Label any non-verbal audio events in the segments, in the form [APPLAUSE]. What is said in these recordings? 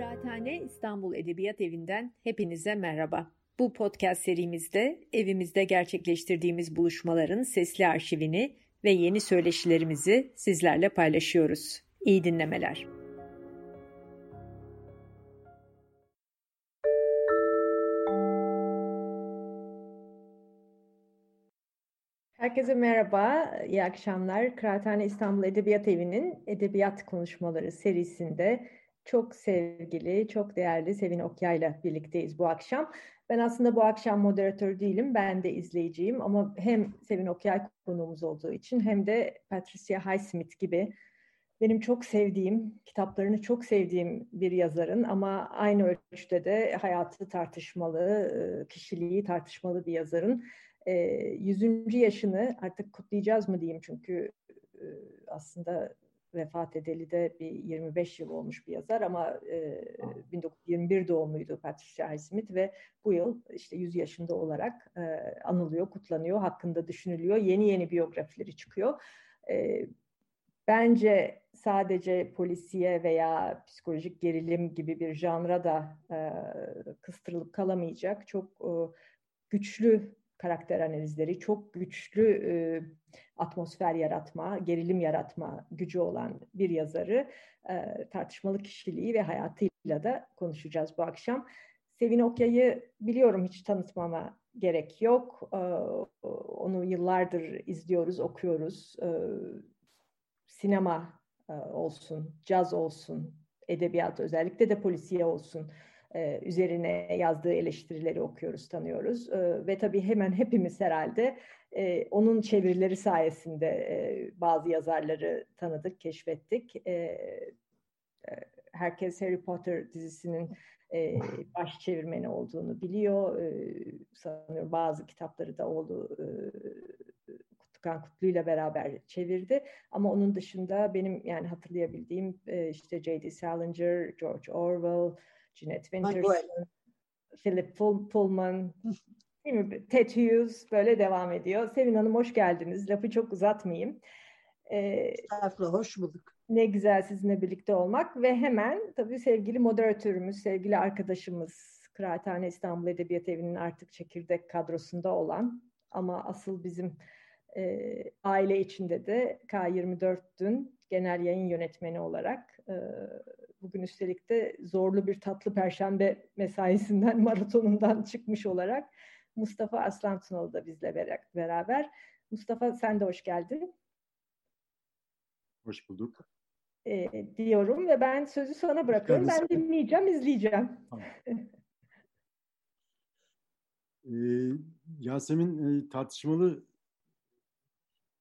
Kıraathane İstanbul Edebiyat Evi'nden hepinize merhaba. Bu podcast serimizde evimizde gerçekleştirdiğimiz buluşmaların sesli arşivini ve yeni söyleşilerimizi sizlerle paylaşıyoruz. İyi dinlemeler. Herkese merhaba, iyi akşamlar. Kıraathane İstanbul Edebiyat Evi'nin Edebiyat Konuşmaları serisinde çok sevgili, çok değerli Sevin Okya'yla birlikteyiz bu akşam. Ben aslında bu akşam moderatör değilim, ben de izleyiciyim ama hem Sevin Okyay konuğumuz olduğu için hem de Patricia Highsmith gibi benim çok sevdiğim, kitaplarını çok sevdiğim bir yazarın ama aynı ölçüde de hayatı tartışmalı, kişiliği tartışmalı bir yazarın. Yüzüncü yaşını artık kutlayacağız mı diyeyim çünkü aslında vefat edeli de bir 25 yıl olmuş bir yazar ama e, 1921 doğumluydu Patricia Highsmith ve bu yıl işte 100 yaşında olarak e, anılıyor, kutlanıyor, hakkında düşünülüyor. Yeni yeni biyografileri çıkıyor. E, bence sadece polisiye veya psikolojik gerilim gibi bir janra da e, kıstırılıp kalamayacak. Çok e, güçlü karakter analizleri, çok güçlü e, atmosfer yaratma, gerilim yaratma gücü olan bir yazarı e, tartışmalı kişiliği ve hayatıyla da konuşacağız bu akşam. Sevin Okya'yı biliyorum hiç tanıtmama gerek yok. E, onu yıllardır izliyoruz, okuyoruz. E, sinema e, olsun, caz olsun, edebiyat özellikle de polisiye olsun e, üzerine yazdığı eleştirileri okuyoruz, tanıyoruz. E, ve tabii hemen hepimiz herhalde e, onun çevirileri sayesinde e, bazı yazarları tanıdık, keşfettik. E, e, herkes Harry Potter dizisinin e, baş çevirmeni olduğunu biliyor. E, sanıyorum bazı kitapları da oldu. E, Kutlukan Kutlu ile beraber çevirdi. Ama onun dışında benim yani hatırlayabildiğim e, işte J.D. Salinger, George Orwell, Jeanette Winterson, Philip Pullman, [LAUGHS] değil mi? Ted Hughes böyle devam ediyor. Sevin Hanım hoş geldiniz. Lafı çok uzatmayayım. Ee, hoş bulduk. Ne güzel sizinle birlikte olmak ve hemen tabii sevgili moderatörümüz, sevgili arkadaşımız, Kıraathane İstanbul Edebiyat Evi'nin artık çekirdek kadrosunda olan ama asıl bizim e, aile içinde de K24 dün genel yayın yönetmeni olarak e, bugün üstelik de zorlu bir tatlı perşembe mesaisinden, [LAUGHS] maratonundan çıkmış olarak Mustafa Aslan Tunalı da bizle beraber. Mustafa sen de hoş geldin. Hoş bulduk. E, diyorum ve ben sözü sana bırakıyorum. Ben dinleyeceğim, izleyeceğim. Tamam. [LAUGHS] ee, Yasemin e, tartışmalı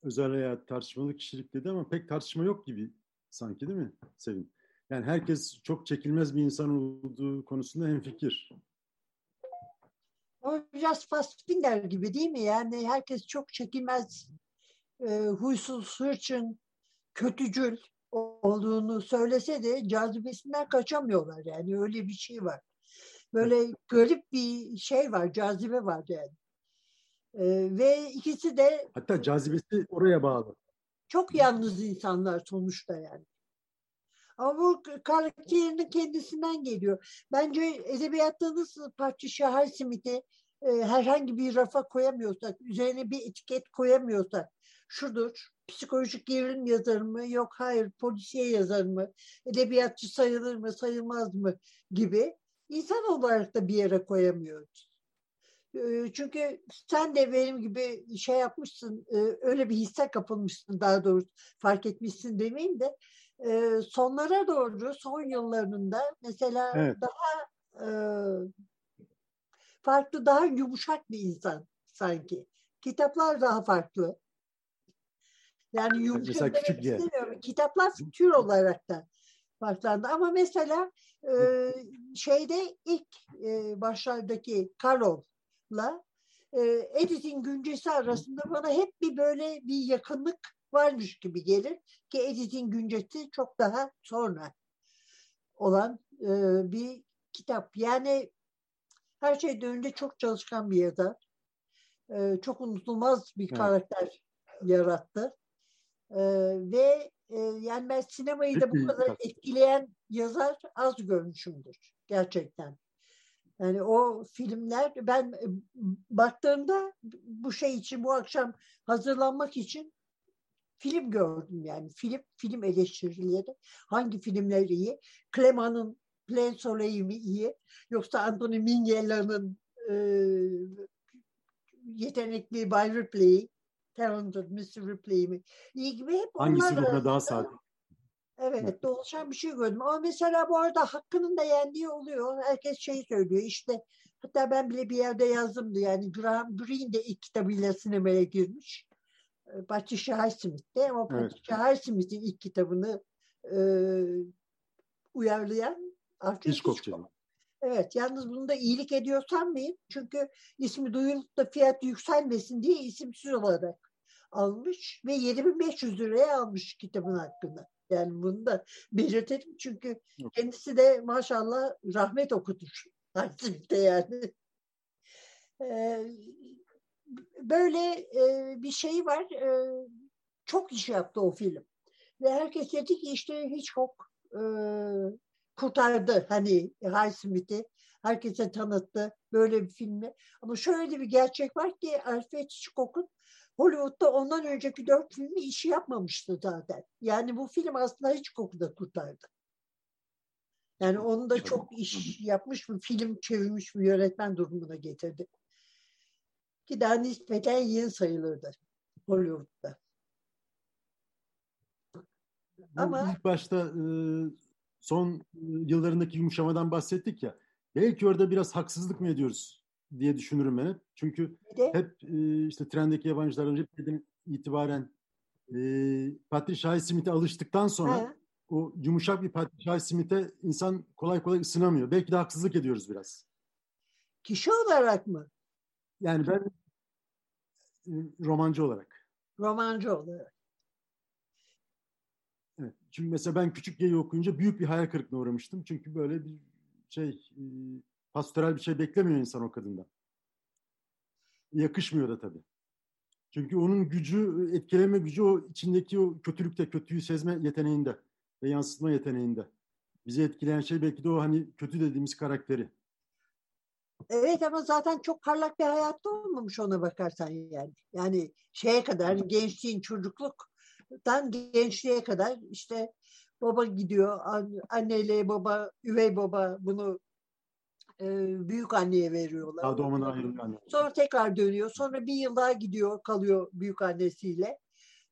özel hayat, tartışmalı kişilik dedi ama pek tartışma yok gibi sanki değil mi Sevin? Yani herkes çok çekilmez bir insan olduğu konusunda hemfikir. O biraz Fassbinder gibi değil mi? Yani herkes çok çekilmez, e, huysuz, hırçın, kötücül olduğunu söylese de cazibesinden kaçamıyorlar. Yani öyle bir şey var. Böyle garip bir şey var, cazibe var yani. E, ve ikisi de... Hatta cazibesi oraya bağlı. Çok yalnız insanlar sonuçta yani. Ama bu karakterinin kendisinden geliyor. Bence edebiyatta nasıl Patricia Highsmith'i e, herhangi bir rafa koyamıyorsak, üzerine bir etiket koyamıyorsak, şudur, psikolojik gerilim yazarı mı, yok hayır polisiye yazar mı, edebiyatçı sayılır mı, sayılmaz mı gibi insan olarak da bir yere koyamıyoruz. E, çünkü sen de benim gibi şey yapmışsın, e, öyle bir hisse kapılmışsın daha doğrusu fark etmişsin demeyeyim de e, sonlara doğru son yıllarında mesela evet. daha e, farklı daha yumuşak bir insan sanki. Kitaplar daha farklı. Yani yumuşak demek istemiyorum. Kitaplar tür olarak da farklandı. Ama mesela e, şeyde ilk e, başlardaki Karol'la e, Edith'in güncesi arasında bana hep bir böyle bir yakınlık varmış gibi gelir ki Edith'in güncesi çok daha sonra olan e, bir kitap. Yani her şeyden önce çok çalışkan bir yazar. E, çok unutulmaz bir evet. karakter yarattı. E, ve e, yani ben sinemayı da bu kadar etkileyen yazar az görmüşümdür gerçekten. Yani o filmler ben e, baktığımda bu şey için bu akşam hazırlanmak için film gördüm yani film film eleştirileri hangi filmler iyi Clema'nın Plain Soleil mi iyi yoksa Anthony Minghella'nın e, yetenekli By Ripley Talented Mr. Ripley mi iyi gibi hep hangisi ruhuna daha sadık Evet, dolaşan bir şey gördüm. Ama mesela bu arada hakkının da yendiği oluyor. Herkes şey söylüyor işte hatta ben bile bir yerde yazdım yani Graham Greene de ilk kitabıyla sinemaya girmiş. Patricia Highsmith'te ama evet. Patricia Highsmith'in ilk kitabını e, uyarlayan Arthur Hitchcock. Evet, yalnız bunu da iyilik ediyor sanmayın. Çünkü ismi duyulup da fiyat yükselmesin diye isimsiz olarak almış ve 7500 liraya almış kitabın hakkını. Yani bunu da belirtelim çünkü Yok. kendisi de maşallah rahmet okutur. Haksızlıkta yani. Ee, böyle e, bir şey var. E, çok iş yaptı o film. Ve herkes dedi ki işte Hitchcock e, kurtardı hani Highsmith'i. Herkese tanıttı böyle bir filmi. Ama şöyle bir gerçek var ki Alfred Hitchcock'un Hollywood'da ondan önceki dört filmi işi yapmamıştı zaten. Yani bu film aslında Hitchcock'u da kurtardı. Yani onu da çok iş yapmış bir film çevirmiş bir yönetmen durumuna getirdi. Ki daha nispeten yeni sayılırdı Hollywood'da. Ama ilk başta e, son e, yıllarındaki yumuşamadan bahsettik ya. Belki orada biraz haksızlık mı ediyoruz diye düşünürüm ben hep. Çünkü hep e, işte trendeki yabancıların Ripley'den itibaren Patricia Highsmith'e alıştıktan sonra ha. o yumuşak bir Patricia Highsmith'e insan kolay kolay ısınamıyor. Belki de haksızlık ediyoruz biraz. Kişi olarak mı? Yani ben romancı olarak. Romancı olarak. Evet. Çünkü mesela ben Küçük Gey'i okuyunca büyük bir hayal kırıklığına uğramıştım. Çünkü böyle bir şey pastoral bir şey beklemiyor insan o kadından. Yakışmıyor da tabii. Çünkü onun gücü, etkileme gücü o içindeki o kötülükte, kötüyü sezme yeteneğinde ve yansıtma yeteneğinde. Bizi etkileyen şey belki de o hani kötü dediğimiz karakteri. Evet ama zaten çok parlak bir hayatta olmamış ona bakarsan yani. Yani şeye kadar gençliğin çocukluktan gençliğe kadar işte baba gidiyor anneyle baba üvey baba bunu e, büyük anneye veriyorlar. Daha doğumuna ayrılıyor anne. Sonra tekrar dönüyor. Sonra bir yıl daha gidiyor kalıyor büyük annesiyle.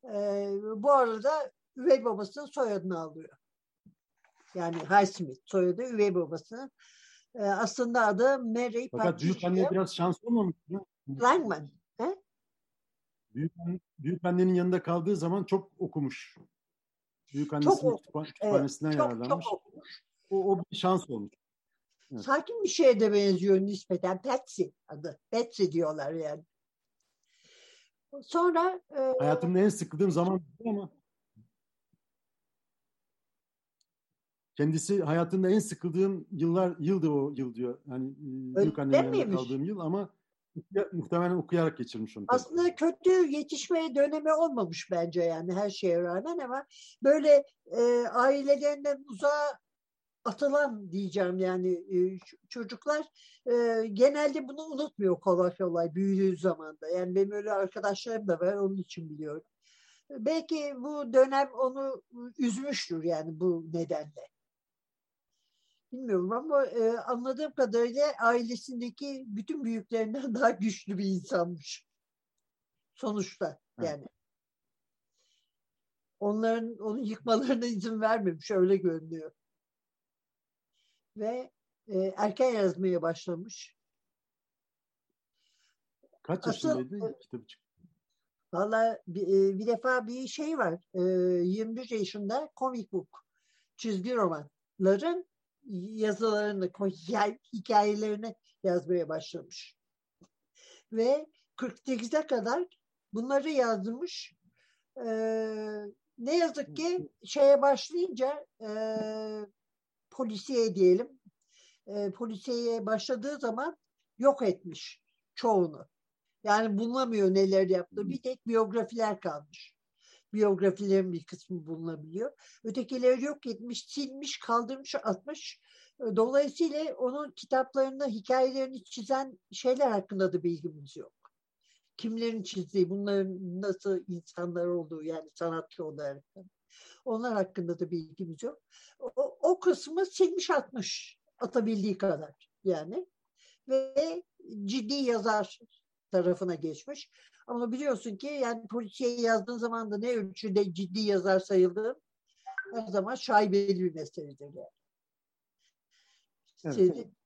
E, bu arada üvey babasının soyadını alıyor. Yani Highsmith soyadı üvey babasının. E, aslında adı Mary Fakat Patricia. büyük anne biraz şanslı olmamış mı? Langman. He? Büyük, büyük annenin yanında kaldığı zaman çok okumuş. Büyük annesinin çok, kütüphanesinden evet, yararlanmış. Çok, çok okumuş. O, o bir şans olmuş. Evet. Sakin bir şeye de benziyor nispeten. Patsy adı. Patsy diyorlar yani. Sonra e, hayatımda en sıkıldığım zaman ama kendisi hayatında en sıkıldığım yıllar yıldı o yıl diyor. Yani büyük annemle kaldığım yıl ama muhtemelen okuyarak geçirmiş onu. Aslında kötü yetişmeye dönemi olmamış bence yani her şeye rağmen ama böyle e, ailelerinden uzağa atılan diyeceğim yani e, çocuklar e, genelde bunu unutmuyor kolay kolay büyüdüğü zamanda. Yani benim öyle arkadaşlarım da var onun için biliyorum. Belki bu dönem onu üzmüştür yani bu nedenle. Bilmiyorum ama e, anladığım kadarıyla ailesindeki bütün büyüklerinden [LAUGHS] daha güçlü bir insanmış. Sonuçta yani. Onların onu yıkmalarına izin vermemiş öyle görünüyor ve e, erken yazmaya başlamış. Kaç yaşındaydı Asıl, kitabı çıktı? Valla bir, e, bir defa bir şey var. E, 21 yaşında comic book, çizgi romanların yazılarını, hikayelerini yazmaya başlamış. Ve 48'e kadar bunları yazmış. Ee, ne yazık ki şeye başlayınca e, polisiye diyelim e, polisiye başladığı zaman yok etmiş çoğunu. Yani bulunamıyor neler yaptı. Bir tek biyografiler kalmış. Biyografilerin bir kısmı bulunabiliyor. Ötekileri yok etmiş, silmiş, kaldırmış, atmış. Dolayısıyla onun kitaplarında hikayelerini çizen şeyler hakkında da bilgimiz yok. Kimlerin çizdiği, bunların nasıl insanlar olduğu yani sanatçı olarak. Onlar hakkında da bilgimiz yok. O, o kısmı silmiş atmış atabildiği kadar yani. Ve ciddi yazar tarafına geçmiş. Ama biliyorsun ki yani polisiye yazdığın zaman da ne ölçüde ciddi yazar sayıldığın her zaman şaibeli bir meseledir yani. Evet. Senin,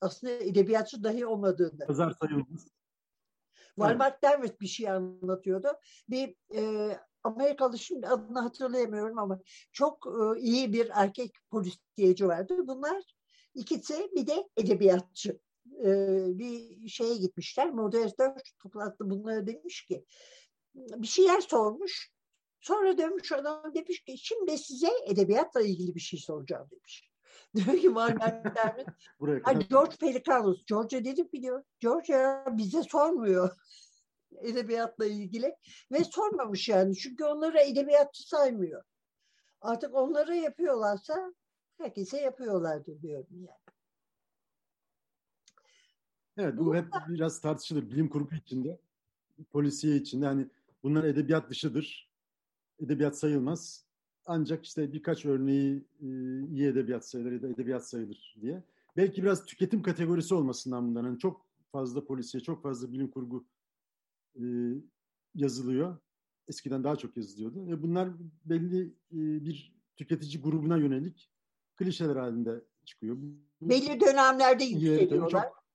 aslında edebiyatçı dahi olmadığında. Yazar sayılmaz. Walmart. Dermot bir şey anlatıyordu. Bir e, Amerikalı şimdi adını hatırlayamıyorum ama çok e, iyi bir erkek polisiyeci vardı. Bunlar ikisi bir de edebiyatçı. E, bir şeye gitmişler. Moderatör toplantı bunlara demiş ki bir şeyler sormuş. Sonra dönmüş adam demiş ki şimdi size edebiyatla ilgili bir şey soracağım demiş. [LAUGHS] Diyor ki Dermot. [LAUGHS] George Pelikanus. George'a dedim biliyor. George ya bize sormuyor [LAUGHS] edebiyatla ilgili ve sormamış yani. Çünkü onları edebiyatçı saymıyor. Artık onları yapıyorlarsa herkese yapıyorlardır diyorum yani. Evet bu hep biraz tartışılır. Bilim kurgu içinde, polisiye içinde. Hani bunlar edebiyat dışıdır. Edebiyat sayılmaz. Ancak işte birkaç örneği e, iyi edebiyat sayılır ya da edebiyat sayılır diye. Belki biraz tüketim kategorisi olmasından bundan. Hani çok fazla polisiye, çok fazla bilim kurgu e, yazılıyor. Eskiden daha çok yazılıyordu. Ve bunlar belli e, bir tüketici grubuna yönelik klişeler halinde çıkıyor. Belli dönemlerde yükseliyorlar. Çok...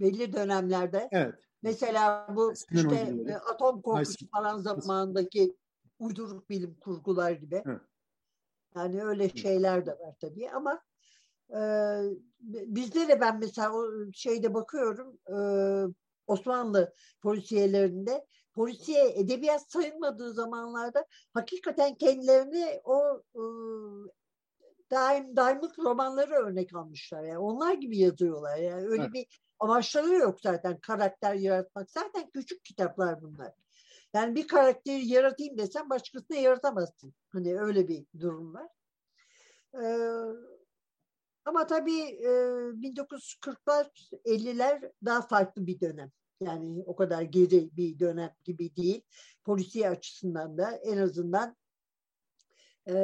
Belli dönemlerde. Evet. Mesela bu Eskiden işte atom korkusu falan zamanındaki uyduruk bilim kurgular gibi. Evet. Yani öyle şeyler de var tabii ama e, bizde de ben mesela o şeyde bakıyorum e, Osmanlı polisiyelerinde polisiye edebiyat sayılmadığı zamanlarda hakikaten kendilerini o e, daim daimlik romanları örnek almışlar. Yani onlar gibi yazıyorlar. Yani öyle evet. bir amaçları yok zaten karakter yaratmak. Zaten küçük kitaplar bunlar. Yani bir karakteri yaratayım desen başkasına yaratamazsın. Hani öyle bir durum var. Ee, ama tabii e, 1940'lar, 50'ler daha farklı bir dönem. Yani o kadar geri bir dönem gibi değil. Polisiye açısından da en azından e,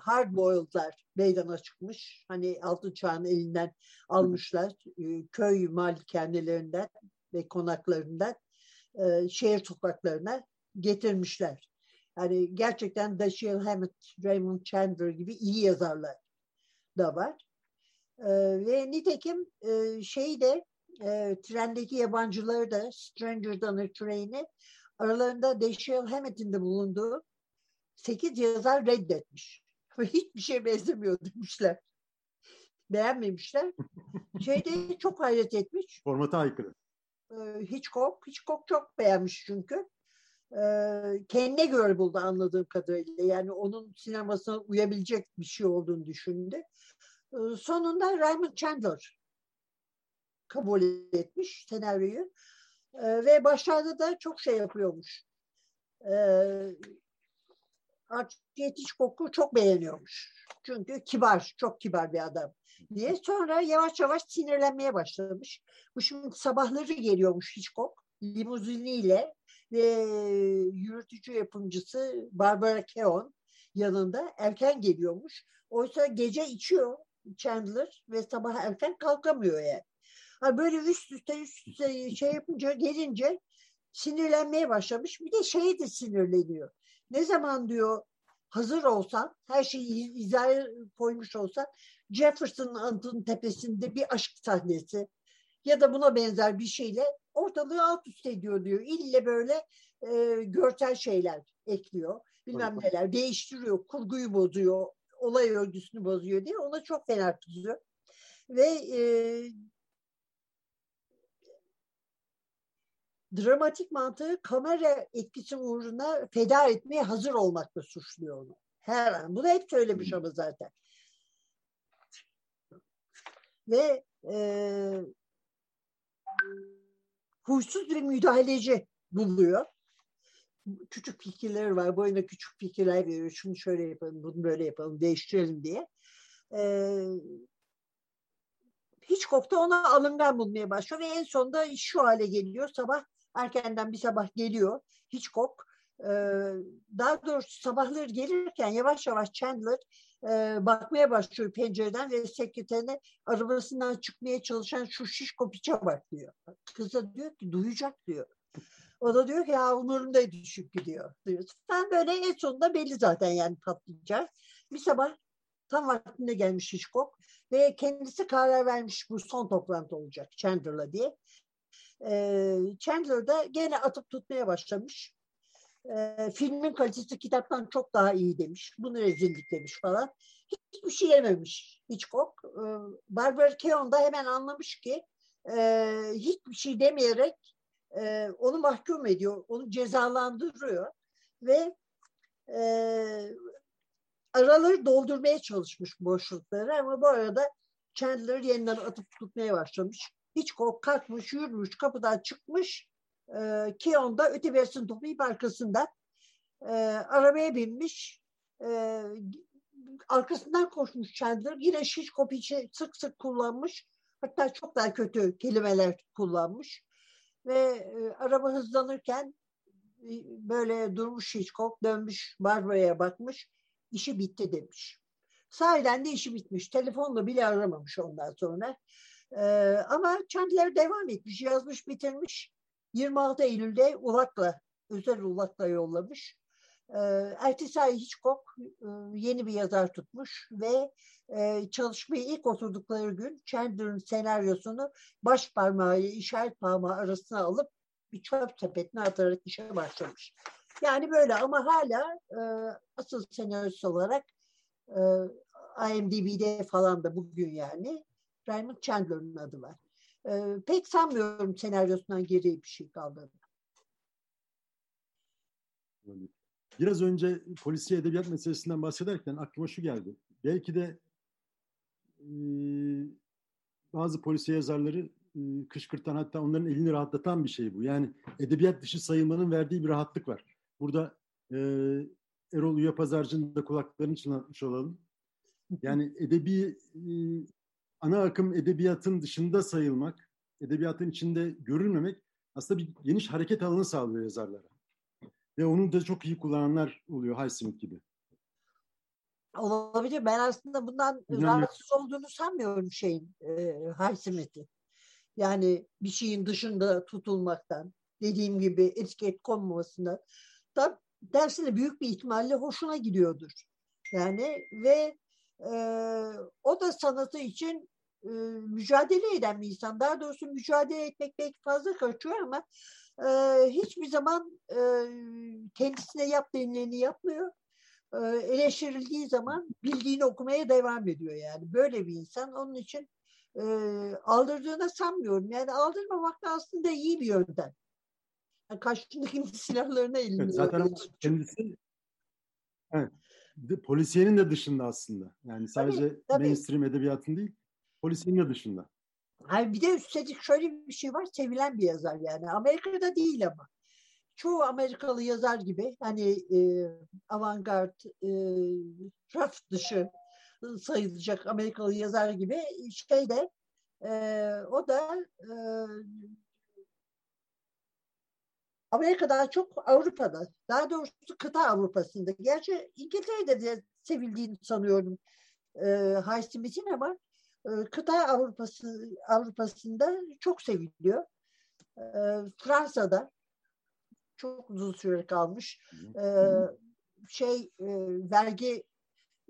hard boiled'lar meydana çıkmış. Hani altın çağın elinden almışlar. E, köy malikanelerinden ve konaklarından e, şehir sokaklarına getirmişler. Yani gerçekten Dashiell Hammett, Raymond Chandler gibi iyi yazarlar da var. E, ve nitekim e, şey de e, trendeki yabancıları da Stranger Than a Train'i aralarında Dashiell Hammett'in de bulunduğu sekiz yazar reddetmiş. Ve hiçbir şey benzemiyor demişler. Beğenmemişler. Şeyde çok hayret etmiş. Formata aykırı. Ee, Hitchcock. Hitchcock çok beğenmiş çünkü. Ee, kendine göre buldu anladığım kadarıyla. Yani onun sinemasına uyabilecek bir şey olduğunu düşündü. Ee, sonunda Raymond Chandler kabul etmiş senaryoyu. Ve başlarda da çok şey yapıyormuş. Archie Hitchcock'u çok beğeniyormuş. Çünkü kibar, çok kibar bir adam diye. Sonra yavaş yavaş sinirlenmeye başlamış. Bu şimdi sabahları geliyormuş Hitchcock limuziniyle ve yürütücü yapımcısı Barbara Keon yanında erken geliyormuş. Oysa gece içiyor Chandler ve sabah erken kalkamıyor yani. Ha böyle üst üste üst üste şey yapınca gelince sinirlenmeye başlamış. Bir de şeye de sinirleniyor. Ne zaman diyor hazır olsan, her şeyi izah koymuş olsan Jefferson Anıtı'nın tepesinde bir aşk sahnesi ya da buna benzer bir şeyle ortalığı alt üst ediyor diyor. İlle böyle e, görsel şeyler ekliyor. Bilmem neler değiştiriyor, kurguyu bozuyor, olay örgüsünü bozuyor diye ona çok fena kızıyor. Ve e, dramatik mantığı kamera etkisi uğruna feda etmeye hazır olmakla suçluyor onu. Her an. Bunu hep söylemiş ama zaten. Ve e, huysuz bir müdahaleci buluyor. küçük fikirleri var. Boyuna küçük fikirler veriyor. Şunu şöyle yapalım, bunu böyle yapalım, değiştirelim diye. Ee, Hitchcock da ona alıngan bulmaya başlıyor ve en sonunda şu hale geliyor. Sabah erkenden bir sabah geliyor Hitchcock. E, daha doğrusu sabahları gelirken yavaş yavaş Chandler e, bakmaya başlıyor pencereden ve sekreterine arabasından çıkmaya çalışan şu şişko piçe bak diyor. Kız da diyor ki duyacak diyor. O da diyor ki ya umurumdaydı düşüp gidiyor. Diyor. Ben böyle en sonunda belli zaten yani patlayacak. Bir sabah tam vaktinde gelmiş Hitchcock ve kendisi karar vermiş bu son toplantı olacak Chandler'la diye. Ee, Chandler da gene atıp tutmaya başlamış. Ee, filmin kalitesi kitaptan çok daha iyi demiş. Bunu rezillik demiş falan. Hiçbir şey yememiş Hitchcock. Ee, Barbara Keon da hemen anlamış ki e, hiçbir şey demeyerek e, onu mahkum ediyor, onu cezalandırıyor ve e, araları doldurmaya çalışmış boşlukları ama bu arada Chandler yeniden atıp tutmaya başlamış. Hiç kalkmış, yürümüş, kapıdan çıkmış. E, Keon da öteberisini toplayıp arkasından e, arabaya binmiş. E, arkasından koşmuş Chandler. Yine şiş kopiçi sık sık kullanmış. Hatta çok daha kötü kelimeler kullanmış. Ve e, araba hızlanırken e, böyle durmuş Hitchcock dönmüş Barbara'ya bakmış işi bitti demiş. Sahiden de işi bitmiş. Telefonla bile aramamış ondan sonra. Ee, ama Chandler devam etmiş. Yazmış bitirmiş. 26 Eylül'de Ulak'la, özel Ulak'la yollamış. Ee, ertesi ay Hitchcock e, yeni bir yazar tutmuş ve e, çalışmaya ilk oturdukları gün Chandler'ın senaryosunu baş parmağı ile işaret parmağı arasına alıp bir çöp sepetine atarak işe başlamış. Yani böyle ama hala e, asıl senaryosu olarak e, IMDb'de falan da bugün yani Raymond Chandler'ın adı var. E, pek sanmıyorum senaryosundan geriye bir şey kaldığını. Biraz önce polisiye edebiyat meselesinden bahsederken aklıma şu geldi. Belki de e, bazı polisiye yazarları e, kışkırtan hatta onların elini rahatlatan bir şey bu. Yani edebiyat dışı sayılmanın verdiği bir rahatlık var. Burada e, Erol Üye Pazarcı'nın da kulaklarını çınlatmış olalım. Yani edebi e, ana akım edebiyatın dışında sayılmak, edebiyatın içinde görülmemek aslında bir geniş hareket alanı sağlıyor yazarlara. Ve onu da çok iyi kullananlar oluyor Highsmith gibi. Olabilir. Ben aslında bundan Bilmiyorum. rahatsız olduğunu sanmıyorum şeyin e, Highsmith'in. Yani bir şeyin dışında tutulmaktan, dediğim gibi etiket konmamasından da dersine büyük bir ihtimalle hoşuna gidiyordur. Yani ve e, o da sanatı için e, mücadele eden bir insan. Daha doğrusu mücadele etmek belki fazla kaçıyor ama e, hiçbir zaman e, kendisine yap denileni yapmıyor. E, eleştirildiği zaman bildiğini okumaya devam ediyor yani. Böyle bir insan. Onun için e, aldırdığına sanmıyorum. Yani aldırmamak da aslında iyi bir yöntem. Yani karşındakinin [LAUGHS] silahlarına elini evet, Zaten kendisi evet, polisiyenin de dışında aslında. Yani sadece tabii, tabii. mainstream edebiyatın değil, polisiyenin de dışında. Hayır, bir de üstelik şöyle bir şey var, sevilen bir yazar yani. Amerika'da değil ama. Çoğu Amerikalı yazar gibi hani e, avantgard, e, raf dışı sayılacak Amerikalı yazar gibi şeyde e, o da e, Amerika'dan çok Avrupa'da, daha doğrusu kıta Avrupa'sında. Gerçi İngiltere'de de sevildiğini sanıyorum e, Highsmith'in ama e, kıta Avrupa'sı, Avrupa'sında çok seviliyor. E, Fransa'da çok uzun süre kalmış. E, şey e, vergi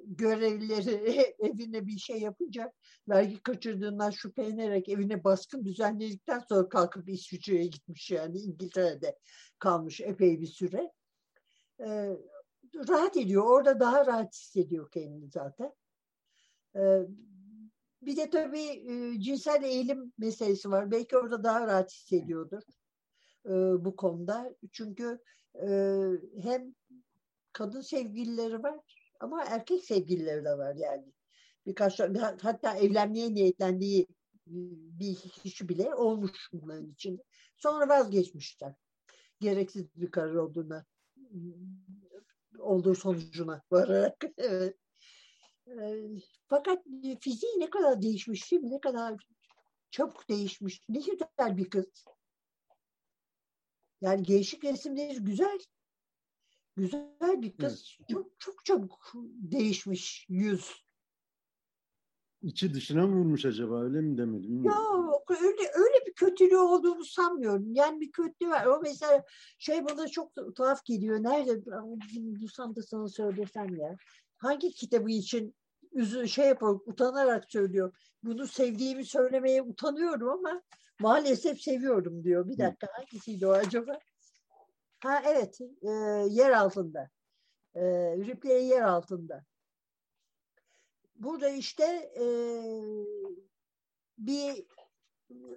görevlileri [LAUGHS] evine bir şey yapınca vergi kaçırdığından şüphelenerek evine baskın düzenledikten sonra kalkıp İsviçre'ye gitmiş yani İngiltere'de kalmış epey bir süre. Ee, rahat ediyor. Orada daha rahat hissediyor kendini zaten. Ee, bir de tabii e, cinsel eğilim meselesi var. Belki orada daha rahat hissediyordur e, bu konuda. Çünkü e, hem kadın sevgilileri var ama erkek sevgilileri de var yani. Birkaç hatta evlenmeye niyetlendiği bir kişi bile olmuş bunların için. Sonra vazgeçmişler. Gereksiz bir karar olduğuna olduğu sonucuna vararak. [LAUGHS] evet. Fakat fiziği ne kadar değişmiş mi? Ne kadar çabuk değişmiş. Ne güzel bir kız. Yani gençlik resimleri güzel. Güzel bir kız. Evet. Çok çok çabuk değişmiş yüz. İçi dışına mı vurmuş acaba öyle mi demeli? Bilmiyorum. Ya öyle, öyle bir kötülüğü olduğunu sanmıyorum. Yani bir kötülüğü var. O mesela şey bana çok tuhaf geliyor. Nerede? Bulsam da sana söylesem ya. Hangi kitabı için üzü şey yapıyor, utanarak söylüyor. Bunu sevdiğimi söylemeye utanıyorum ama maalesef seviyorum diyor. Bir dakika hangisiydi o acaba? Ha evet, e, yer altında. E, Ripley yer altında. Burada işte e, bir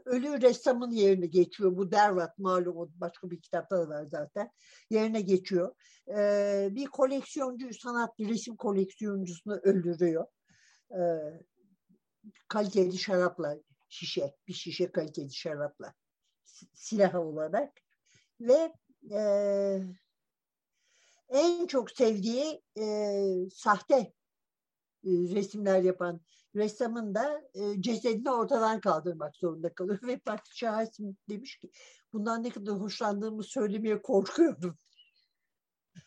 ölü ressamın yerine geçiyor. Bu Dervat malum başka bir kitapta da var zaten. Yerine geçiyor. Ee, bir koleksiyoncu, sanat resim koleksiyoncusunu öldürüyor. Ee, kaliteli şarapla, şişe, bir şişe kaliteli şarapla silah olarak. Ve e, en çok sevdiği e, sahte e, resimler yapan ressamın da e, cesedini ortadan kaldırmak zorunda kalıyor. [LAUGHS] Ve Fatih Şahin demiş ki bundan ne kadar hoşlandığımı söylemeye korkuyordum.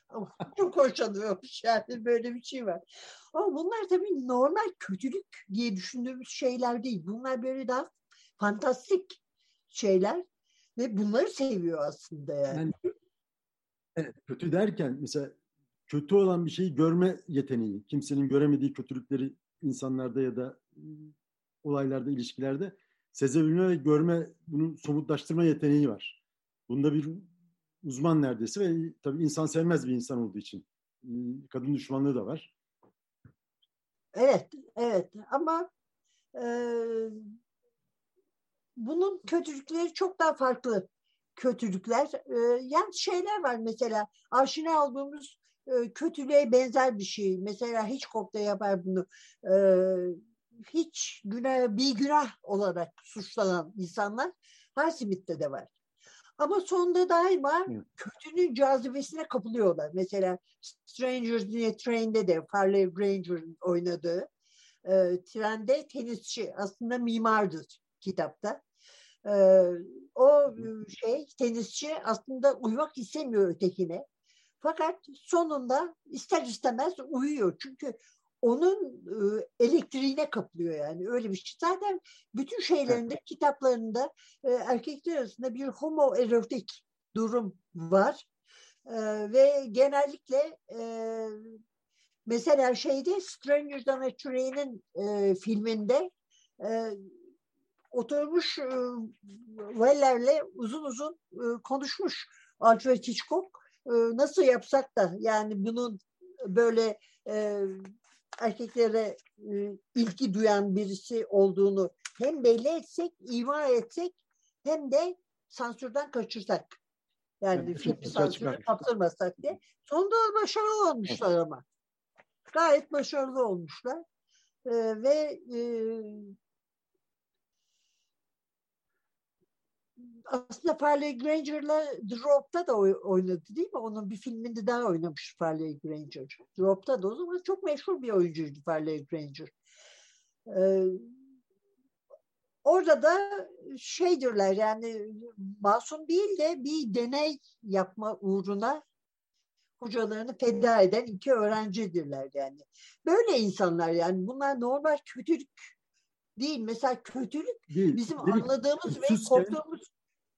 [LAUGHS] Çok hoşlanıyormuş yani böyle bir şey var. Ama bunlar tabii normal kötülük diye düşündüğümüz şeyler değil. Bunlar böyle daha fantastik şeyler ve bunları seviyor aslında yani. yani evet, kötü derken mesela kötü olan bir şeyi görme yeteneği, kimsenin göremediği kötülükleri insanlarda ya da olaylarda, ilişkilerde sezebilme ve görme, bunu somutlaştırma yeteneği var. Bunda bir uzman neredeyse ve tabii insan sevmez bir insan olduğu için. Kadın düşmanlığı da var. Evet, evet ama e, bunun kötülükleri çok daha farklı kötülükler. E, yani şeyler var mesela aşina olduğumuz e, kötülüğe benzer bir şey. Mesela hiç da yapar bunu. E, hiç günah, bir günah olarak suçlanan insanlar Harsmith'te de var. Ama sonunda daima kötünün cazibesine kapılıyorlar. Mesela Strangers in a Train'de de Farley Granger'ın oynadığı e, trende tenisçi aslında mimardır kitapta. E, o şey tenisçi aslında uymak istemiyor ötekine. Fakat sonunda ister istemez uyuyor. Çünkü onun elektriğine kapılıyor yani öyle bir şey. Zaten bütün şeylerinde, kitaplarında erkekler arasında bir homoerotik durum var. Ve genellikle mesela şeyde Strangers on a Train'in filminde oturmuş e, Weller'le uzun uzun konuşmuş Alfred Hitchcock. nasıl yapsak da yani bunun böyle erkeklere e, ilgi duyan birisi olduğunu hem belli etsek, ima etsek hem de sansürden kaçırsak. Yani evet, filmi sansürü kaptırmasak diye. Sonunda başarılı olmuşlar ama. Gayet başarılı olmuşlar. Ee, ve e, aslında Farley Granger'la Drop'ta da oynadı değil mi? Onun bir filminde daha oynamış Farley Granger. Drop'ta da o zaman çok meşhur bir oyuncuydu Farley Granger. Ee, orada da şeydirler yani masum değil de bir deney yapma uğruna hocalarını feda eden iki öğrencidirler yani. Böyle insanlar yani bunlar normal kötülük değil. Mesela kötülük değil, bizim değil, anladığımız ve korktuğumuz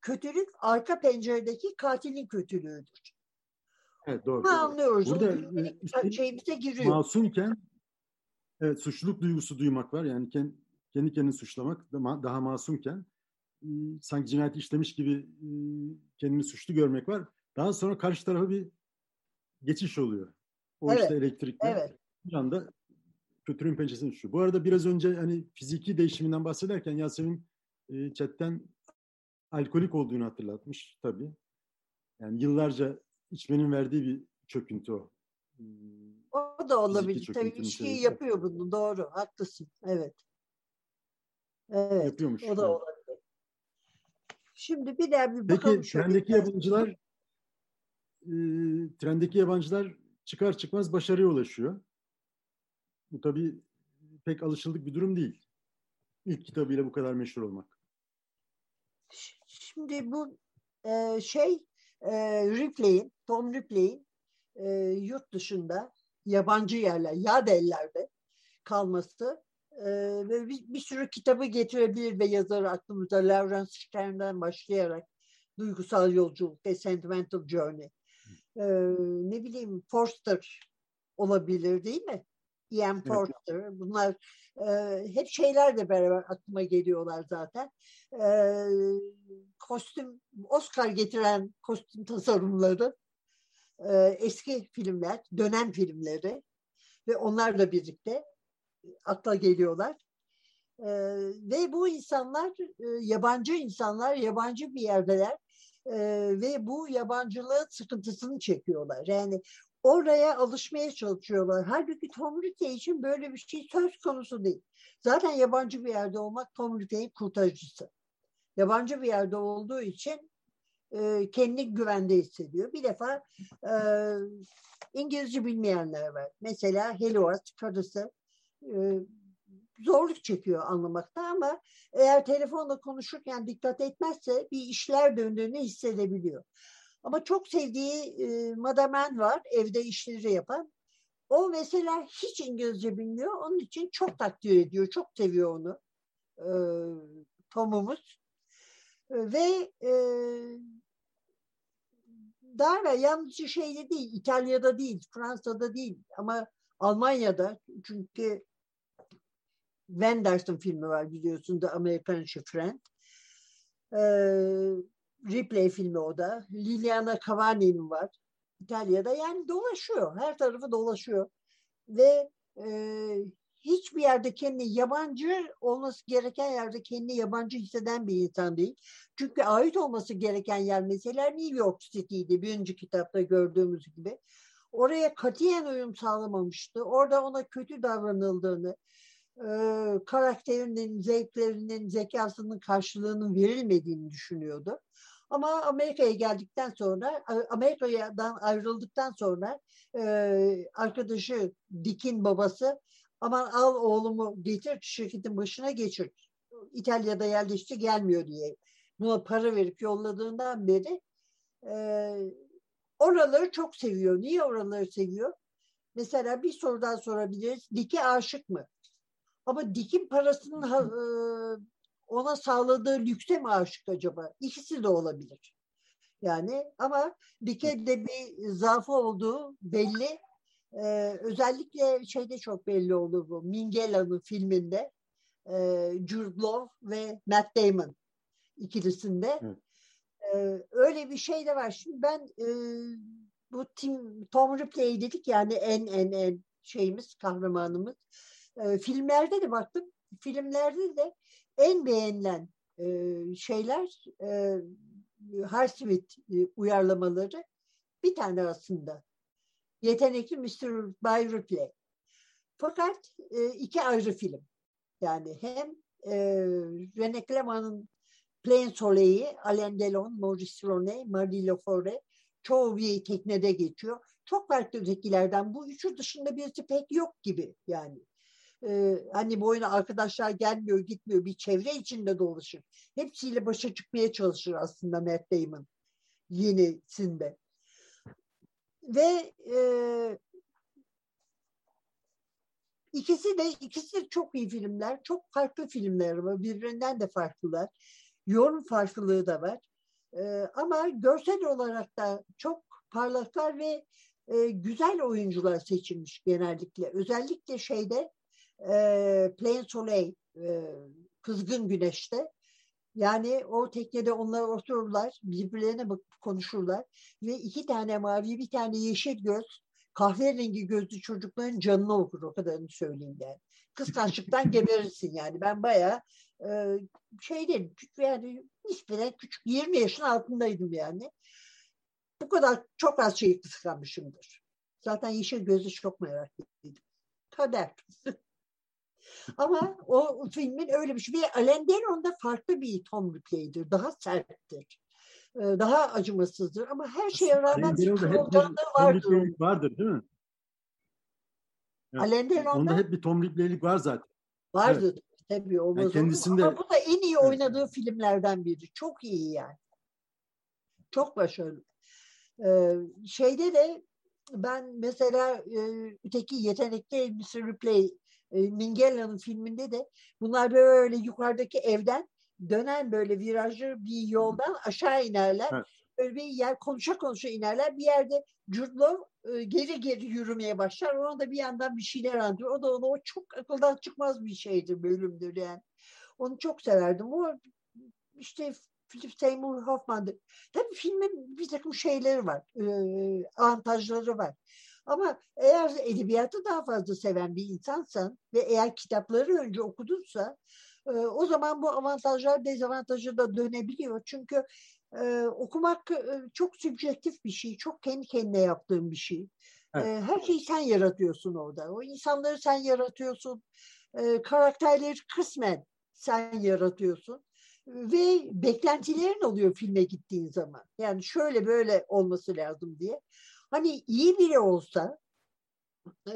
kötülük arka penceredeki katilin kötülüğüdür. Evet doğru. Bunu anlıyoruz. Burada e, şeyimize giriyor. Masumken evet suçluluk duygusu duymak var. Yani kendi, kendi kendini suçlamak daha masumken e, sanki cinayet işlemiş gibi e, kendini suçlu görmek var. Daha sonra karşı tarafa bir geçiş oluyor. O evet. işte elektrikle. Evet. Bir anda kötülüğün pençesine düşüyor. Bu arada biraz önce hani fiziki değişiminden bahsederken Yasemin e, chatten alkolik olduğunu hatırlatmış tabii. Yani yıllarca içmenin verdiği bir çöküntü o. O da olabilir. Tabii içkiyi yapıyor bunu. Doğru. Haklısın. Evet. Evet. Yapıyormuş. O da yani. olabilir. Şimdi bir daha bir bakalım. Peki sendeki yapımcılar e, trendeki yabancılar çıkar çıkmaz başarıya ulaşıyor. Bu tabii pek alışıldık bir durum değil. İlk kitabıyla bu kadar meşhur olmak. Şimdi bu e, şey e, Ripley'in, Tom Ripley'in e, yurt dışında yabancı yerler, yad ellerde kalması e, ve bir, bir sürü kitabı getirebilir ve yazar aklımızda Lawrence Stern'den başlayarak Duygusal Yolculuk, A Sentimental Journey. E, ne bileyim Forster olabilir değil mi? Ian Forster. Evet. Bunlar e, hep şeyler de beraber aklıma geliyorlar zaten. E, kostüm, Oscar getiren kostüm tasarımları, e, eski filmler, dönem filmleri ve onlarla birlikte akla geliyorlar. E, ve bu insanlar e, yabancı insanlar, yabancı bir yerdeler e, ve bu yabancılığın sıkıntısını çekiyorlar. Yani oraya alışmaya çalışıyorlar. Halbuki Tom Rite için böyle bir şey söz konusu değil. Zaten yabancı bir yerde olmak Tom Rite'nin kurtarıcısı. Yabancı bir yerde olduğu için e, kendini güvende hissediyor. Bir defa e, İngilizce bilmeyenler var. Mesela Helloat karısı e, zorluk çekiyor anlamakta ama eğer telefonla konuşurken dikkat etmezse bir işler döndüğünü hissedebiliyor. Ama çok sevdiği e, Madamen var evde işleri yapan. O mesela hiç İngilizce bilmiyor. Onun için çok takdir ediyor. Çok seviyor onu. E, Tom'umuz. E, ve e, Darwin yalnızca şeyde değil, İtalya'da değil, Fransa'da değil ama Almanya'da çünkü Wenders'ın filmi var biliyorsun da American Friend. Ee, Ripley filmi o da. Liliana Cavani'nin var. İtalya'da yani dolaşıyor. Her tarafı dolaşıyor. Ve e, hiçbir yerde kendi yabancı olması gereken yerde kendi yabancı hisseden bir insan değil. Çünkü ait olması gereken yer mesela New York City'ydi bir önceki kitapta gördüğümüz gibi. Oraya katiyen uyum sağlamamıştı. Orada ona kötü davranıldığını, e, karakterinin, zevklerinin, zekasının karşılığının verilmediğini düşünüyordu. Ama Amerika'ya geldikten sonra, Amerika'dan ayrıldıktan sonra e, arkadaşı Dick'in babası aman al oğlumu getir şirketin başına geçir. İtalya'da yerleşti gelmiyor diye. Buna para verip yolladığından beri e, oraları çok seviyor. Niye oraları seviyor? Mesela bir sorudan sorabiliriz. Dick'e aşık mı? Ama Dick'in parasının e, ona sağladığı lükse mi aşık acaba? İkisi de olabilir. Yani ama Dick'e de bir zaafı olduğu belli. Ee, özellikle şeyde çok belli oldu bu. Mingela'nın filminde e, Jude Law ve Matt Damon ikilisinde. Ee, öyle bir şey de var. Şimdi ben e, bu Tim, Tom Ripley dedik yani en en en şeyimiz kahramanımız. E, filmlerde de baktım. Filmlerde de en beğenilen e, şeyler e, Harsmith e, uyarlamaları bir tane aslında. Yetenekli Mr. By Ripley. Fakat e, iki ayrı film. Yani hem e, René Clément'ın Plain Soleil'i, Alain Delon, Maurice Ronet, Marie Lefort çoğu bir teknede geçiyor. Çok farklı ötekilerden. Bu üçü dışında birisi pek yok gibi yani e, hani bu oyuna arkadaşlar gelmiyor gitmiyor bir çevre içinde dolaşır. Hepsiyle başa çıkmaya çalışır aslında Matt Damon yenisinde. Ve e, ikisi de ikisi de çok iyi filmler. Çok farklı filmler var. Birbirinden de farklılar. Yorum farklılığı da var. E, ama görsel olarak da çok parlaklar ve e, güzel oyuncular seçilmiş genellikle. Özellikle şeyde e, Plain Soleil e, kızgın güneşte yani o teknede onlar otururlar, birbirlerine bakıp konuşurlar ve iki tane mavi, bir tane yeşil göz, kahverengi gözlü çocukların canını okur o kadarını söyleyeyim yani. Kıskançlıktan [LAUGHS] geberirsin yani. Ben bayağı e, şey değilim, yani nispeten küçük, 20 yaşın altındaydım yani. Bu kadar çok az şeyi kıskanmışımdır. Zaten yeşil gözlü çok meraklıydım. Kader. [LAUGHS] Ama o filmin öyle bir şey. Ve Alain Delon da farklı bir Tom Ripley'dir. Daha serttir. daha acımasızdır. Ama her şeye rağmen bir kırılganlığı vardır. Vardır değil mi? Evet. Alain Delon'da onda hep bir Tom Ripley'lik var zaten. Vardı evet. tabii olmaz yani kendisinde... Ama bu da en iyi oynadığı evet. filmlerden biri. Çok iyi yani. Çok başarılı. Ee, şeyde de ben mesela e, öteki yetenekli Mr. Ripley e, Minghella'nın filminde de bunlar böyle yukarıdaki evden dönen böyle virajlı bir yoldan aşağı inerler. Evet. Böyle bir yer konuşa konuşa inerler. Bir yerde Jude e, geri geri yürümeye başlar. Ona da bir yandan bir şeyler anlatıyor. O da ona o çok akıldan çıkmaz bir şeydir, bölümdür yani. Onu çok severdim. O işte Philip Seymour Hoffman'dı. Tabii filmin bir takım şeyleri var, e, avantajları var. Ama eğer edebiyatı daha fazla seven bir insansan ve eğer kitapları önce okudunsa e, o zaman bu avantajlar dezavantajı da dönebiliyor. Çünkü e, okumak e, çok subjektif bir şey, çok kendi kendine yaptığın bir şey. Evet. Her şeyi sen yaratıyorsun orada. O insanları sen yaratıyorsun. Karakterleri kısmen sen yaratıyorsun ve beklentilerin oluyor filme gittiğin zaman. Yani şöyle böyle olması lazım diye. Hani iyi biri olsa e,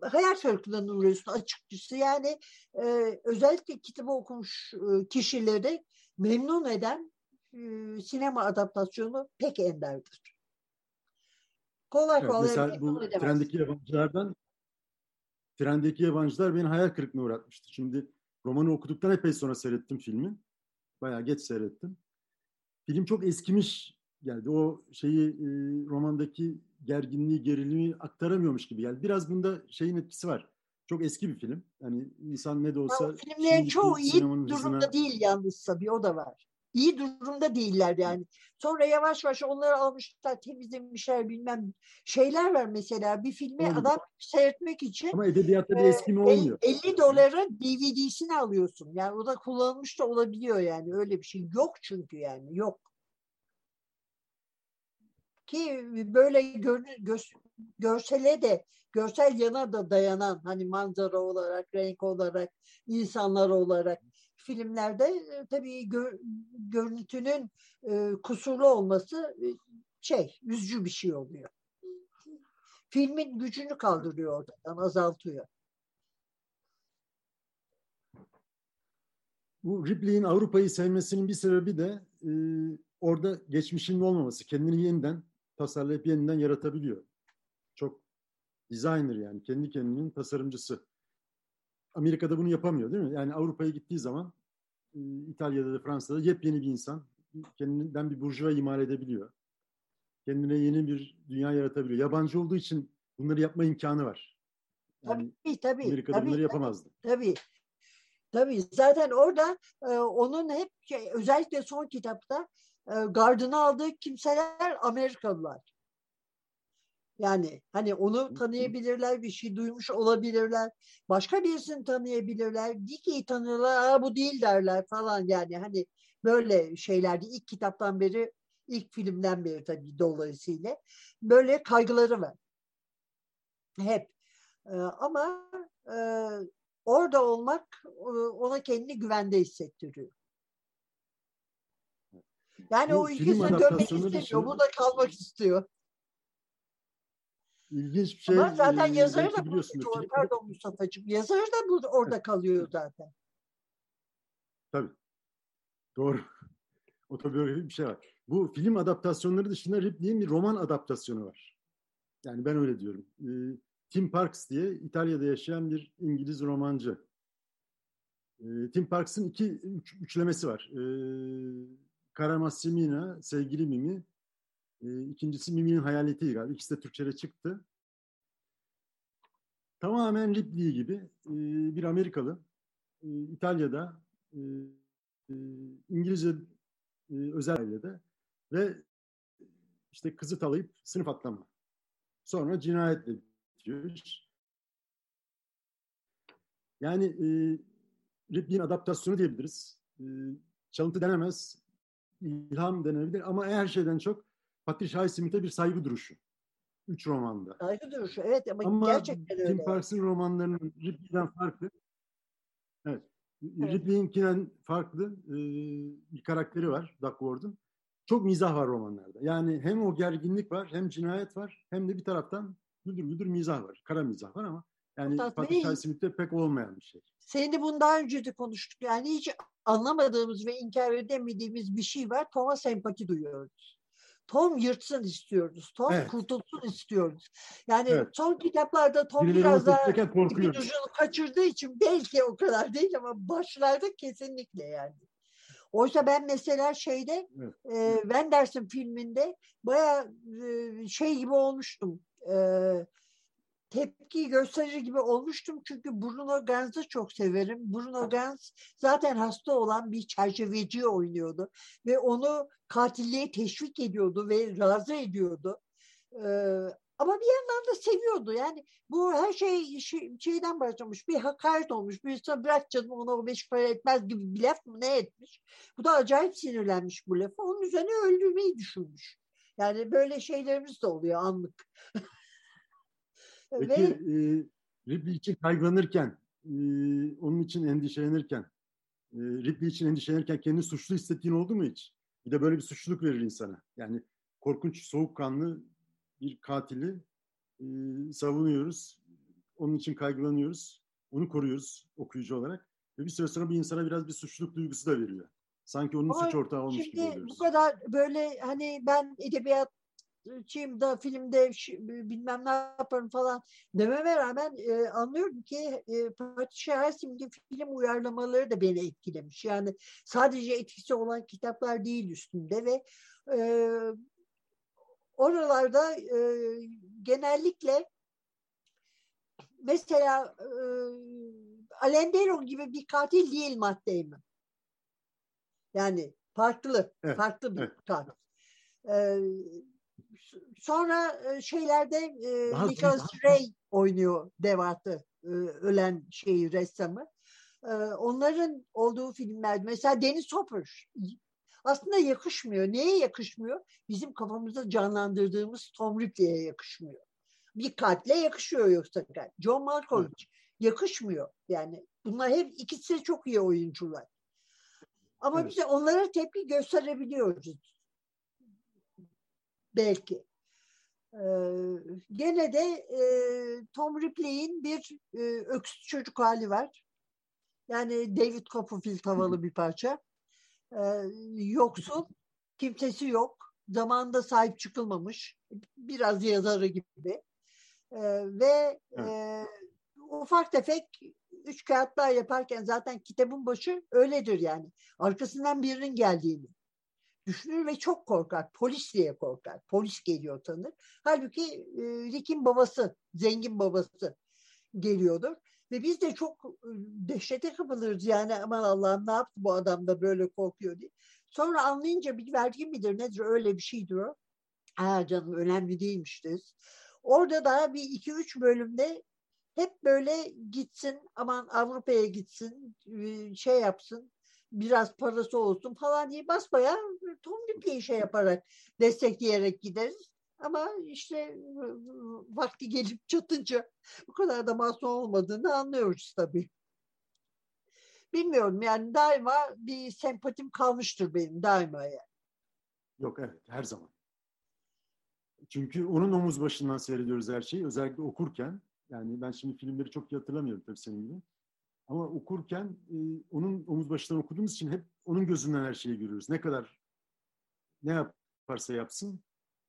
hayal kırıklığına uğruyorsun açıkçası. Yani e, özellikle kitabı okumuş e, kişileri memnun eden e, sinema adaptasyonu pek enderdir. Kolay evet, kolay mesela bu edemez. trendeki yabancılardan trendeki yabancılar beni hayal kırıklığına uğratmıştı. Şimdi romanı okuduktan epey sonra seyrettim filmi. Bayağı geç seyrettim. Film çok eskimiş geldi. O şeyi e, romandaki gerginliği, gerilimi aktaramıyormuş gibi geldi. Biraz bunda şeyin etkisi var. Çok eski bir film. Yani insan ne de olsa... Ya, filmlerin çoğu iyi durumda hızına... değil yalnız tabii o da var. İyi durumda değiller yani. Sonra yavaş yavaş onları almışlar, temizlemişler bilmem şeyler var mesela. Bir filmi Oldu. adam seyretmek için ama edebiyatta bir eski mi olmuyor. 50 dolara DVD'sini alıyorsun. Yani o da kullanılmış da olabiliyor yani. Öyle bir şey yok çünkü yani. Yok ki böyle gör, gö, görsele de görsel yana da dayanan hani manzara olarak, renk olarak, insanlar olarak filmlerde tabii gör, görüntünün e, kusurlu olması şey, üzücü bir şey oluyor. Filmin gücünü kaldırıyor oradan, azaltıyor. Bu Ripley'in Avrupa'yı sevmesinin bir sebebi de e, orada geçmişinin olmaması, kendini yeniden tasarlayıp yeniden yaratabiliyor. Çok designer yani kendi kendinin tasarımcısı. Amerika'da bunu yapamıyor değil mi? Yani Avrupa'ya gittiği zaman e, İtalya'da da Fransa'da yepyeni bir insan kendinden bir burjuva imal edebiliyor. Kendine yeni bir dünya yaratabiliyor. Yabancı olduğu için bunları yapma imkanı var. Yani tabii tabii. Amerika'da tabii, bunları yapamazdı. Tabii. Tabii zaten orada e, onun hep şey, özellikle son kitapta gardını aldığı kimseler Amerikalılar. Yani hani onu tanıyabilirler, bir şey duymuş olabilirler. Başka birisini tanıyabilirler. Dickey'i tanıyorlar, Aa, bu değil derler falan yani. Hani böyle şeylerde ilk kitaptan beri, ilk filmden beri tabii dolayısıyla böyle kaygıları var. Hep. Ee, ama e, orada olmak ona kendini güvende hissettiriyor. Yani Bu o ülkesine dönmek istemiyor. Burada kalmak istiyor. İlginç bir şey. Ama zaten e, yazarı da burada, pardon Mustafa'cığım, yazarı da burada, orada kalıyor zaten. Tabii. Doğru. [LAUGHS] Otobiyografik bir şey var. Bu film adaptasyonları dışında Ripley'in bir roman adaptasyonu var. Yani ben öyle diyorum. E, Tim Parks diye İtalya'da yaşayan bir İngiliz romancı. E, Tim Parks'ın iki üç, üçlemesi var. E, Karamassimina, Sevgili Mimi. E, ikincisi Mimi'nin Hayaleti galiba. İkisi de Türkçe'de çıktı. Tamamen Ripley gibi e, bir Amerikalı. E, İtalya'da e, İngilizce e, özel ailede ve işte kızı talayıp sınıf atlama. Sonra cinayetle bitiyor. Yani e, Ripley'in adaptasyonu diyebiliriz. E, çalıntı denemez ilham denebilir ama her şeyden çok Patricia Highsmith'e bir saygı duruşu. Üç romanda. Saygı duruşu evet ama, ama gerçekten öyle. Tim Parks'ın romanlarının Ripley'den farklı. Evet. Evet. Ripley'inkinden farklı e, bir karakteri var Duckworth'un. Çok mizah var romanlarda. Yani hem o gerginlik var, hem cinayet var, hem de bir taraftan güldür güldür mizah var. Kara mizah var ama yani Fatih Smith'te pek olmayan bir şey. Seninle bunu daha önce de konuştuk. Yani hiç anlamadığımız ve inkar edemediğimiz bir şey var. Tom'a sempati duyuyoruz. Tom yırtsın istiyoruz. Tom evet. kurtulsun istiyoruz. Yani evet. son kitaplarda Tom Birileri biraz daha bir ucunu kaçırdığı için belki o kadar değil ama başlarda kesinlikle yani. Oysa ben mesela şeyde evet. e, Wenders'ın filminde baya e, şey gibi olmuştum. E, tepki gösterir gibi olmuştum çünkü Bruno Gans'ı çok severim. Bruno Gans zaten hasta olan bir çerçeveci oynuyordu ve onu katilliğe teşvik ediyordu ve razı ediyordu. Ee, ama bir yandan da seviyordu. Yani bu her şey şeyden başlamış. Bir hakaret olmuş. Bir insan bırak canım ona o beş para etmez gibi bir laf mı ne etmiş. Bu da acayip sinirlenmiş bu lafı. Onun üzerine öldürmeyi düşünmüş. Yani böyle şeylerimiz de oluyor anlık. [LAUGHS] Peki Ve... e, Ripley için kaygılanırken, e, onun için endişelenirken, e, Ripley için endişelenirken kendini suçlu hissettiğin oldu mu hiç? Bir de böyle bir suçluluk verir insana. Yani korkunç, soğukkanlı bir katili e, savunuyoruz. Onun için kaygılanıyoruz. Onu koruyoruz okuyucu olarak. Ve bir süre sonra bir insana biraz bir suçluluk duygusu da veriyor. Sanki onun Ama suç ortağı olmuş gibi oluyoruz. Bu kadar böyle hani ben edebiyat da filmde bilmem ne yaparım falan dememe rağmen e, anlıyorum ki e, Patricia Highsmith'in film uyarlamaları da beni etkilemiş. Yani sadece etkisi olan kitaplar değil üstünde ve e, oralarda e, genellikle mesela e, Alenderon gibi bir katil değil Matt Damon. Yani farklı, farklı bir katil. Ee, sonra e, şeylerde e, Nicholas Ray oynuyor Devat'ı e, ölen şeyi ressamı. E, onların olduğu filmler mesela Dennis Hopper aslında yakışmıyor. Neye yakışmıyor? Bizim kafamızda canlandırdığımız Tom Ripley'e yakışmıyor. Bir katle yakışıyor yoksa John Malkovich yakışmıyor. Yani bunlar hep ikisi çok iyi oyuncular. Ama evet. biz onlara tepki gösterebiliyoruz. Belki. Ee, gene de e, Tom Ripley'in bir e, öksüz çocuk hali var. Yani David Copperfield havalı bir parça. Ee, yoksul, kimsesi yok. Zamanında sahip çıkılmamış. Biraz yazarı gibi. Ee, ve e, ufak tefek üç kağıtlar yaparken zaten kitabın başı öyledir yani. Arkasından birinin geldiğini düşünür ve çok korkar. Polis diye korkar. Polis geliyor tanır. Halbuki e, Rick'in babası, zengin babası geliyordur. Ve biz de çok e, dehşete kapılırız yani aman Allah'ım ne yaptı bu adam da böyle korkuyor diye. Sonra anlayınca bir vergi midir nedir öyle bir şeydir o. Ha canım önemli değilmiştir. Orada da bir iki üç bölümde hep böyle gitsin aman Avrupa'ya gitsin e, şey yapsın biraz parası olsun falan diye basbaya Tom Ripley'i şey yaparak destekleyerek gideriz. Ama işte vakti gelip çatınca bu kadar da masum olmadığını anlıyoruz tabii. Bilmiyorum yani daima bir sempatim kalmıştır benim daima yani. Yok evet her zaman. Çünkü onun omuz başından seyrediyoruz her şeyi. Özellikle okurken. Yani ben şimdi filmleri çok iyi hatırlamıyorum tabii senin gibi. Ama okurken e, onun omuz başından okuduğumuz için hep onun gözünden her şeyi görüyoruz. Ne kadar ne yaparsa yapsın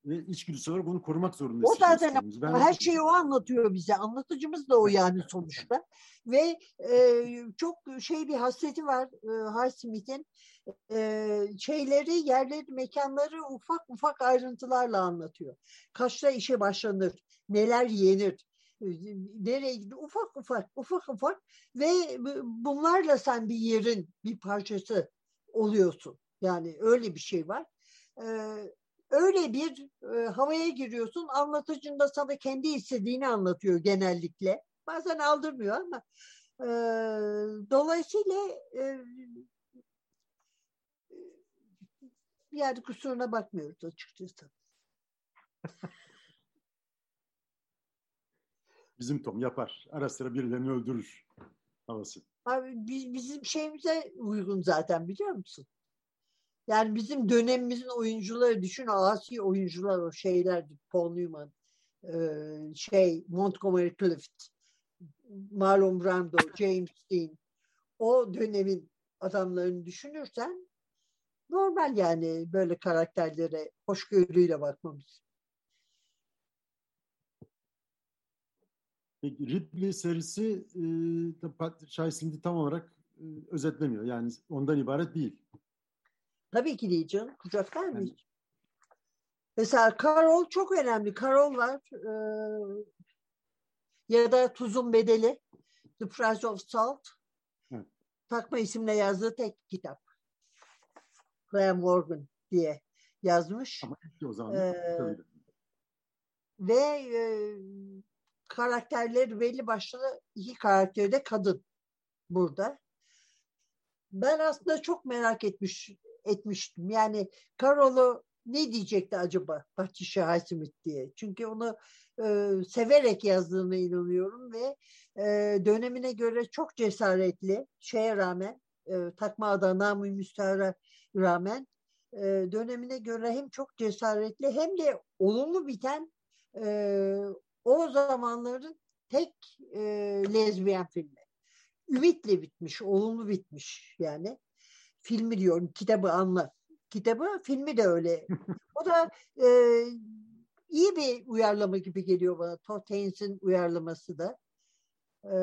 ve içgüdüsü olarak onu korumak zorundayız. O zaten ben her şeyi o anlatıyor bize. Anlatıcımız da o yani sonuçta. Ve e, çok şey bir hasreti var e, Highsmith'in. E, şeyleri, yerleri, mekanları ufak ufak ayrıntılarla anlatıyor. Kaçta işe başlanır, neler yenir, nereye gidiyor ufak ufak ufak ufak ve bunlarla sen bir yerin bir parçası oluyorsun. Yani öyle bir şey var. Ee, öyle bir e, havaya giriyorsun. Anlatıcın da sana kendi istediğini anlatıyor genellikle. Bazen aldırmıyor ama e, dolayısıyla e, yani kusuruna bakmıyoruz açıkçası. [LAUGHS] Bizim Tom yapar. Ara sıra birilerini öldürür havası. Abi, bizim şeyimize uygun zaten biliyor musun? Yani bizim dönemimizin oyuncuları düşün asi oyuncular o şeyler Paul Newman şey Montgomery Clift Marlon Brando James Dean o dönemin adamlarını düşünürsen normal yani böyle karakterlere hoşgörüyle bakmamız. Peki Ripley serisi e, Şahin tam olarak e, özetlemiyor. Yani ondan ibaret değil. Tabii ki değil canım. Kucaklar mı hiç? Mesela Carol çok önemli. Carol var. E, ya da Tuzun Bedeli. The Price of Salt. Hı. Takma isimle yazdığı tek kitap. Graham Morgan diye yazmış. Ama o zaman ee, ve e, karakterleri belli başlı iki karakteri de kadın burada. Ben aslında çok merak etmiş etmiştim. Yani Carol'u ne diyecekti acaba Patricia Highsmith diye. Çünkü onu e, severek yazdığına inanıyorum ve e, dönemine göre çok cesaretli şeye rağmen e, takma adı namı müstahara rağmen e, dönemine göre hem çok cesaretli hem de olumlu biten e, o zamanların tek e, lezbiyen filmi. Ümitle bitmiş, olumlu bitmiş yani. Filmi diyorum, kitabı anla. Kitabı, filmi de öyle. [LAUGHS] o da e, iyi bir uyarlama gibi geliyor bana. Todd Haynes'in uyarlaması da. E,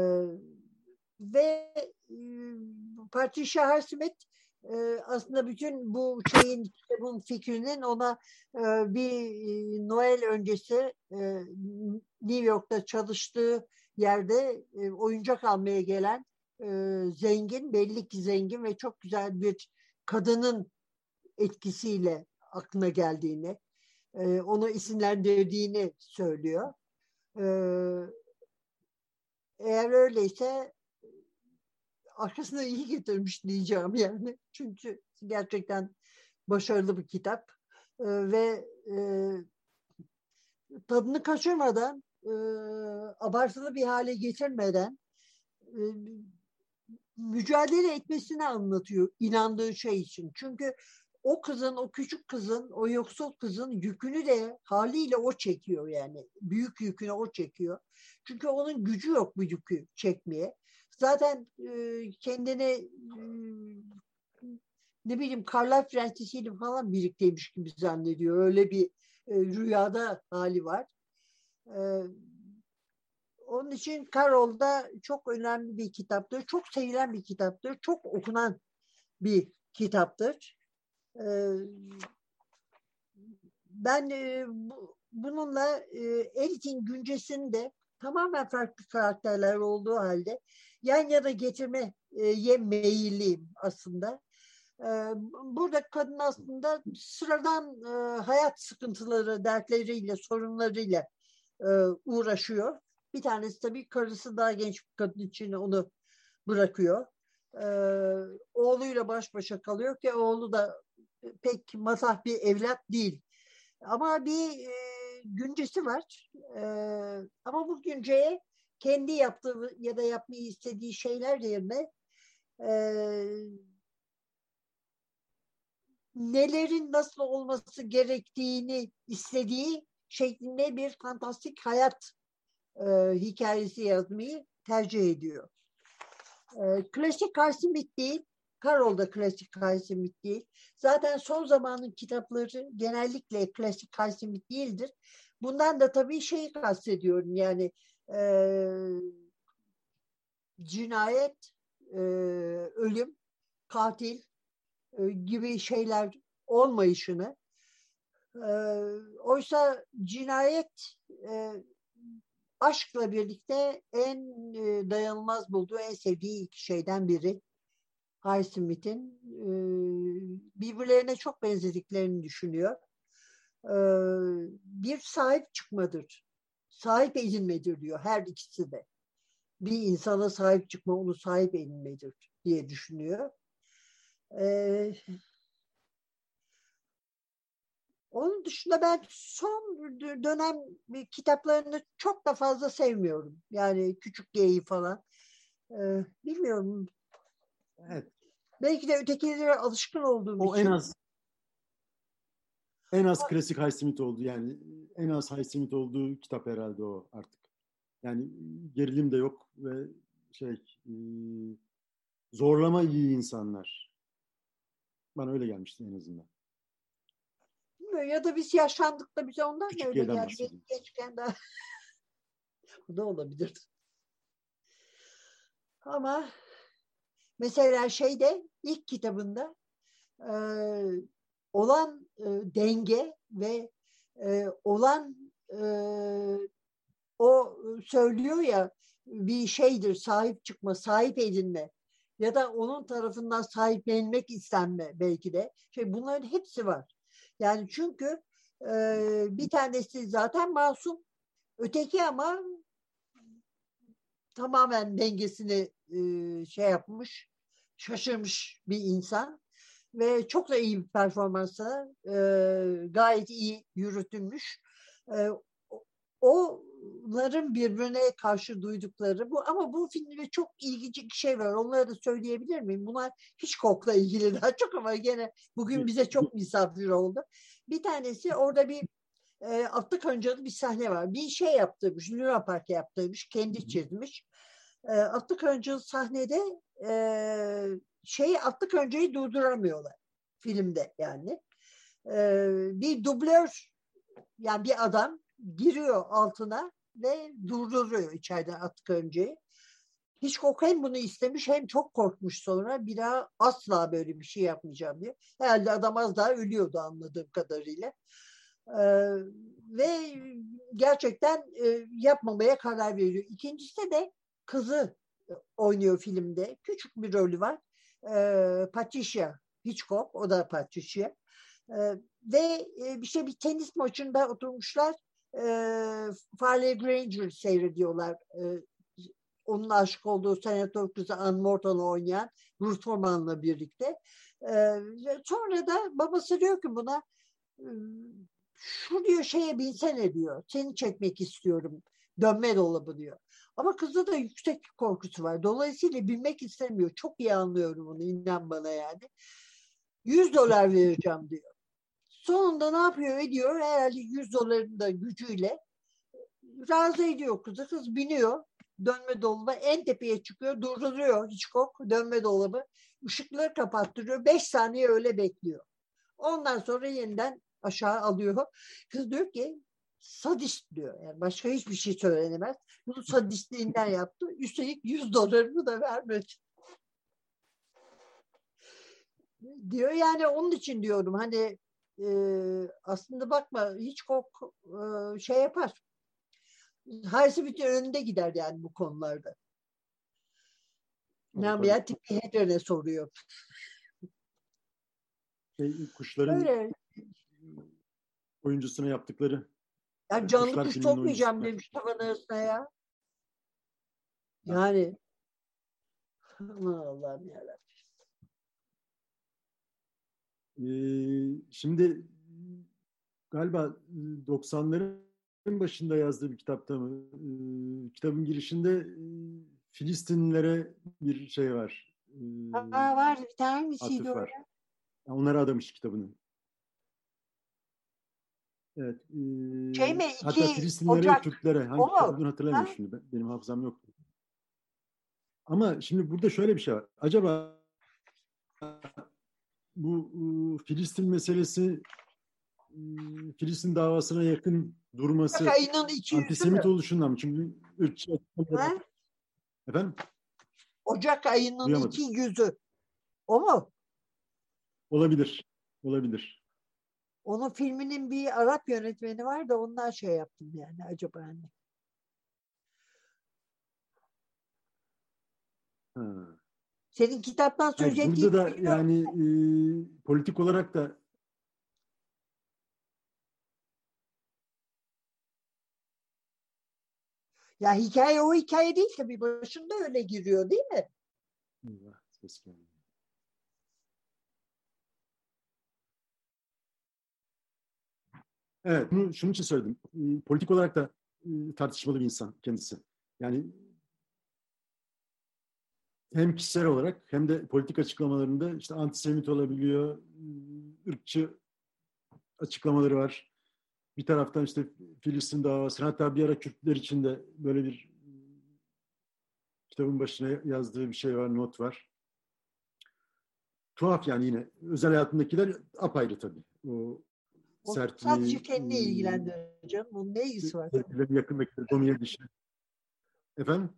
ve e, Patricia Highsmith e, aslında bütün bu şeyin kitabın fikrinin ona e, bir e, Noel öncesi e, New York'ta çalıştığı yerde e, oyuncak almaya gelen e, zengin, belli ki zengin ve çok güzel bir kadının etkisiyle aklına geldiğini, e, onu isimlendirdiğini söylüyor. E, eğer öyleyse arkasına iyi getirmiş diyeceğim yani. Çünkü gerçekten başarılı bir kitap e, ve e, tadını kaçırmadan e, abartılı bir hale getirmeden e, mücadele etmesini anlatıyor inandığı şey için. Çünkü o kızın, o küçük kızın, o yoksul kızın yükünü de haliyle o çekiyor yani. Büyük yükünü o çekiyor. Çünkü onun gücü yok bu yükü çekmeye. Zaten e, kendini e, ne bileyim Karlar Prensesi'yle falan birlikteymiş gibi zannediyor. Öyle bir e, rüyada hali var. E, onun için Karol da çok önemli bir kitaptır. Çok sevilen bir kitaptır. Çok okunan bir kitaptır. E, ben e, bu, bununla e, Elit'in güncesinde tamamen farklı karakterler olduğu halde yan yana getirmeye meyilliyim aslında. Burada kadın aslında sıradan hayat sıkıntıları, dertleriyle, sorunlarıyla uğraşıyor. Bir tanesi tabii karısı daha genç bir kadın için onu bırakıyor. Oğluyla baş başa kalıyor ki oğlu da pek masah bir evlat değil. Ama bir güncesi var. Ama bu günceye kendi yaptığı ya da yapmayı istediği şeyler yerine e, nelerin nasıl olması gerektiğini istediği şeklinde bir fantastik hayat e, hikayesi yazmayı tercih ediyor. E, klasik Carsimit değil, Carol da klasik Carsimit değil. Zaten son zamanın kitapları genellikle klasik Carsimit değildir. Bundan da tabii şeyi kastediyorum yani e, cinayet, e, ölüm, katil e, gibi şeyler olmayışını e, oysa cinayet e, aşkla birlikte en e, dayanılmaz bulduğu, en sevdiği iki şeyden biri. Highsmith'in e, birbirlerine çok benzediklerini düşünüyor. E, bir sahip çıkmadır sahip edinmedir diyor her ikisi de. Bir insana sahip çıkma onu sahip edinmedir diye düşünüyor. Ee, onun dışında ben son dönem kitaplarını çok da fazla sevmiyorum. Yani Küçük G'yi falan. Ee, bilmiyorum. Evet. Belki de ötekilere alışkın olduğum O için. en az en az klasik Highsmith oldu yani en az Highsmith olduğu kitap herhalde o artık. Yani gerilim de yok ve şey e, zorlama iyi insanlar. Bana öyle gelmişti en azından. Bilmiyorum. Ya da biz yaşlandık da bize ondan da Küçük öyle yerden geldi. bahsedeyim. Gençken daha. [LAUGHS] Bu da olabilirdi. Ama mesela şeyde ilk kitabında e, olan e, denge ve e, olan e, o söylüyor ya bir şeydir sahip çıkma, sahip edinme ya da onun tarafından sahiplenmek istenme belki de. Şey bunların hepsi var. Yani çünkü e, bir tanesi zaten masum, öteki ama tamamen dengesini e, şey yapmış, şaşırmış bir insan ve çok da iyi bir performansla e, gayet iyi yürütülmüş. E, onların birbirine karşı duydukları bu ama bu filmde çok ilginç bir şey var. Onları da söyleyebilir miyim? Bunlar hiç kokla ilgili daha çok ama gene bugün bize çok misafir oldu. Bir tanesi orada bir e, atlı kancalı bir sahne var. Bir şey yaptırmış, Luna Park yaptırmış, kendi çizmiş. E, atlı kancalı sahnede e, şey atlı kancayı durduramıyorlar filmde yani. E, bir dublör yani bir adam giriyor altına ve durduruyor içeriden atlı kancayı. Hitchcock hem bunu istemiş hem çok korkmuş sonra bir daha asla böyle bir şey yapmayacağım diye. Herhalde adam az daha ölüyordu anladığım kadarıyla. Ee, ve gerçekten e, yapmamaya karar veriyor. İkincisi de kızı oynuyor filmde. Küçük bir rolü var. Ee, Patricia Hitchcock, o da Patricia. Ee, ve e, bir şey bir tenis maçında oturmuşlar. E, Farley Granger seyrediyorlar. E, onun aşık olduğu senatör kızı Ann Morton'u oynayan Ruth Forman'la birlikte. E, sonra da babası diyor ki buna şu diyor şeye binsene diyor. Seni çekmek istiyorum. Dönme dolabı diyor. Ama kızda da yüksek korkusu var. Dolayısıyla bilmek istemiyor. Çok iyi anlıyorum onu inan bana yani. 100 dolar vereceğim diyor. Sonunda ne yapıyor ediyor? Herhalde 100 doların da gücüyle razı ediyor kızı. Kız biniyor. Dönme dolabı en tepeye çıkıyor. Durduruyor Hitchcock dönme dolabı. Işıkları kapattırıyor. 5 saniye öyle bekliyor. Ondan sonra yeniden aşağı alıyor. Kız diyor ki sadist diyor. Yani başka hiçbir şey söylenemez. Bunu sadistliğinden yaptı. Üstelik 100 dolarını da vermedi. Diyor yani onun için diyorum hani e, aslında bakma hiç kok e, şey yapar. Highsmith'in önünde gider yani bu konularda. Namia tipi Hedren'e soruyor. Şey, kuşların Öyle. oyuncusuna yaptıkları Yani canlı Kuşlar kuş filminin sokmayacağım oyuncusu. demiş tavan arasına ya. Yani aman Allah'ım yarabbim. Ee, şimdi galiba 90'ların başında yazdığı bir kitapta mı? Ee, kitabın girişinde e, Filistinlilere bir şey var. Ee, Aa, var bir tane atıf misiydi var. Onlara adamış kitabını. Evet. ee, Şey mi, Hatta iki Filistinlilere, Ocak. Türklere. Hangi olduğunu hatırlamıyorum Ha? şimdi. Ben- Benim hafızam yok. Ama şimdi burada şöyle bir şey var. Acaba bu e, Filistin meselesi e, Filistin davasına yakın durması Ocak antisemit oluşundan mı? Çünkü ırkçı? Efendim? Ocak ayının Duyamadım. iki yüzü. O mu? Olabilir. Olabilir. Onun filminin bir Arap yönetmeni var da ondan şey yaptım yani acaba hani. Ha. Senin kitaptan söz ettiğin burada da yani e, politik olarak da Ya hikaye o hikaye değil tabii başında öyle giriyor değil mi? Eyvah, ses geldi. Evet, bunu şunun için söyledim. Politik olarak da tartışmalı bir insan kendisi. Yani hem kişisel olarak hem de politik açıklamalarında işte antisemit olabiliyor, ırkçı açıklamaları var. Bir taraftan işte Filistin davası, hatta bir ara Kürtler için de böyle bir kitabın başına yazdığı bir şey var, not var. Tuhaf yani yine. Özel hayatındakiler apayrı tabii. O sertliği, sadece kendini ilgilendirir canım. Bunun ne ilgisi var? Yakındakileri domine dışı. Efendim?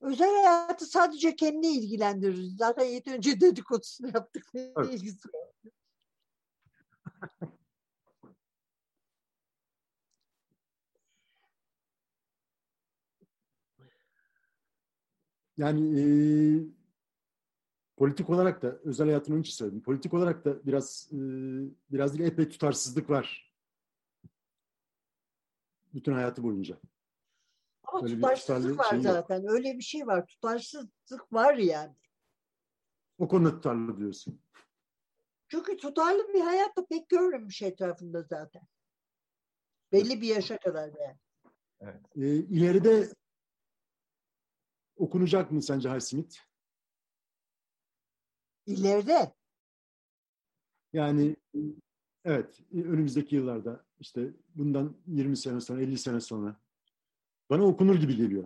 Özel hayatı sadece kendini ilgilendirir. Zaten yeterince dedikodusunu yaptık. Ne evet. ilgisi var? Yani e, politik olarak da özel hayatını için söyledim. Politik olarak da biraz e, biraz değil epey tutarsızlık var. Bütün hayatı boyunca. Ama Öyle tutarsızlık var zaten. Yok. Öyle bir şey var. Tutarsızlık var yani. O konuda tutarlı diyorsun. Çünkü tutarlı bir hayat da pek görmemiş etrafında zaten. Belli bir yaşa kadar yani. Evet. Ee, ileride okunacak mı sence Highsmith? İleride? Yani evet önümüzdeki yıllarda işte bundan 20 sene sonra 50 sene sonra bana okunur gibi geliyor.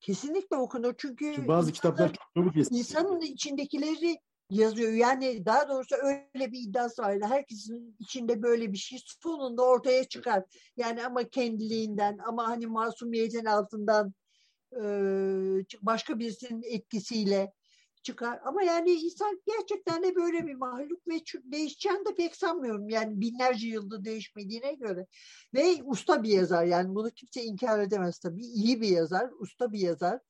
Kesinlikle okunur çünkü, çünkü bazı kitaplar çok çabuk insanın içindekileri yazıyor. Yani daha doğrusu öyle bir iddiası var. Herkesin içinde böyle bir şey sonunda ortaya çıkar. Yani ama kendiliğinden ama hani masumiyetin altından başka birisinin etkisiyle çıkar. Ama yani insan gerçekten de böyle bir mahluk ve değişeceğini de pek sanmıyorum. Yani binlerce yılda değişmediğine göre. Ve usta bir yazar. Yani bunu kimse inkar edemez tabii. İyi bir yazar, usta bir yazar.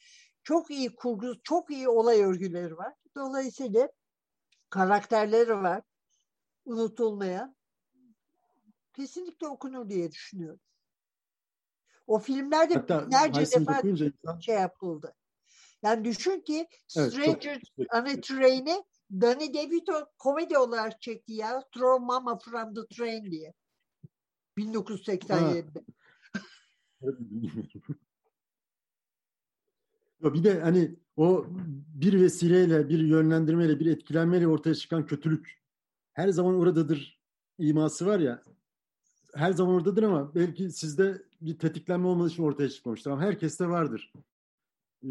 Çok iyi kurgu, çok iyi olay örgüleri var. Dolayısıyla karakterleri var. Unutulmayan. Kesinlikle okunur diye düşünüyorum. O filmlerde Hatta binlerce defa insan... şey yapıldı. Yani düşün ki evet, Stranger on a Train'i Danny DeVito komedi olarak çekti ya. Throw Mama from the Train diye. 1987'de. [LAUGHS] bir de hani o bir vesileyle, bir yönlendirmeyle, bir etkilenmeyle ortaya çıkan kötülük her zaman oradadır iması var ya her zaman oradadır ama belki sizde bir tetiklenme olmadığı için ortaya çıkmamıştır. Ama herkeste vardır. E,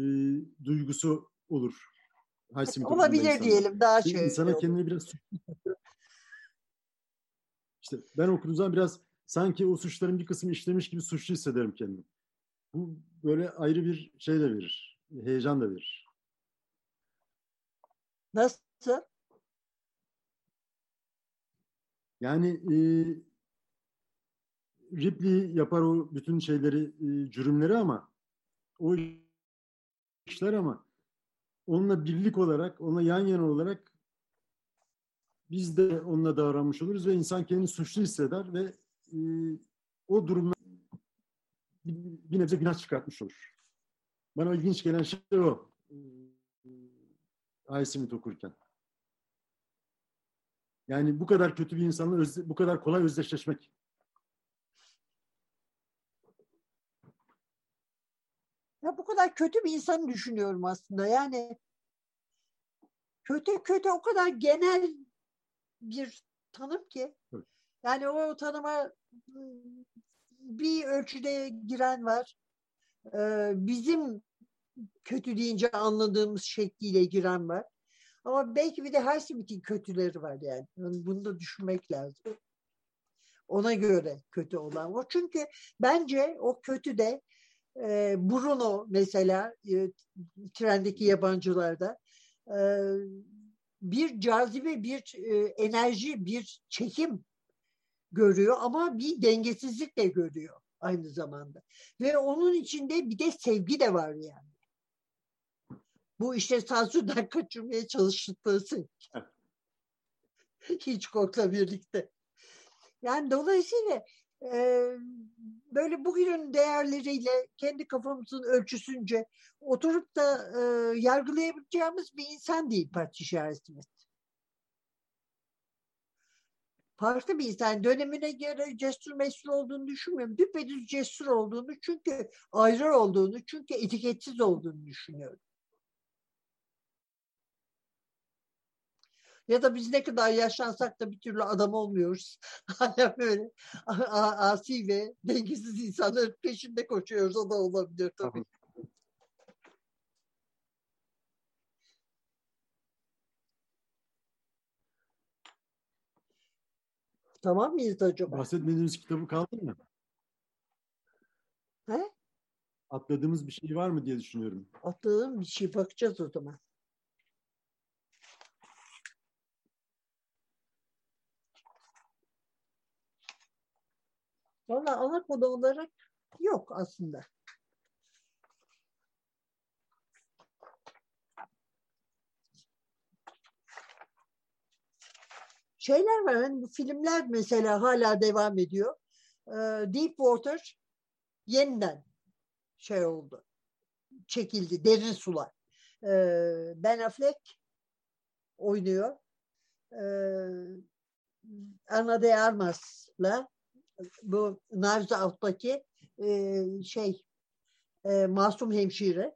duygusu olur. Haysim Olabilir insana. diyelim daha şöyle. İnsana kendini biraz işte ben okuduğum zaman biraz sanki o suçların bir kısmı işlemiş gibi suçlu hissederim kendimi. Bu böyle ayrı bir şey de verir. Heyecan da verir. Nasıl? Yani e, Ripley yapar o bütün şeyleri, e, cürümleri ama o işler ama onunla birlik olarak, ona yan yana olarak biz de onunla davranmış oluruz ve insan kendini suçlu hisseder ve e, o durumda bir, bir nebze günah çıkartmış olur. Bana ilginç gelen şey o. Aysimit okurken. Yani bu kadar kötü bir insanla bu kadar kolay özdeşleşmek. Ya bu kadar kötü bir insanı düşünüyorum aslında. Yani kötü kötü o kadar genel bir tanım ki. Yani o tanıma bir ölçüde giren var. Ee, bizim kötü deyince anladığımız şekliyle giren var. Ama belki bir de her simitin kötüleri var yani. Bunu da düşünmek lazım. Ona göre kötü olan o. Çünkü bence o kötü de e, Bruno mesela e, trendeki yabancılarda e, bir cazibe, bir e, enerji, bir çekim görüyor ama bir dengesizlik de görüyor aynı zamanda. Ve onun içinde bir de sevgi de var yani. Bu işte sansürden [LAUGHS] kaçırmaya sevgi. Hitchcock'la birlikte. Yani dolayısıyla e, böyle bugünün değerleriyle kendi kafamızın ölçüsünce oturup da e, yargılayabileceğimiz bir insan değil parti işaretimiz. Farklı bir insan. Dönemine göre cesur mesul olduğunu düşünmüyorum. Düpedüz cesur olduğunu çünkü ayrı olduğunu çünkü etiketsiz olduğunu düşünüyorum. Ya da biz ne kadar yaşlansak da bir türlü adam olmuyoruz. [LAUGHS] Hala böyle asi ve dengesiz insanların peşinde koşuyoruz. O da olabilir tabii. Tamam mıyız acaba? Bahsetmediğimiz kitabı kaldı mı? He? Atladığımız bir şey var mı diye düşünüyorum. Atladığım bir şey bakacağız o zaman. Valla ana konu olarak yok aslında. Şeyler var hani bu filmler mesela hala devam ediyor. Deep Water yeniden şey oldu. Çekildi. Derin sular. Ben Affleck oynuyor. Ana de Armas'la bu Knives Out'taki e, şey e, masum hemşire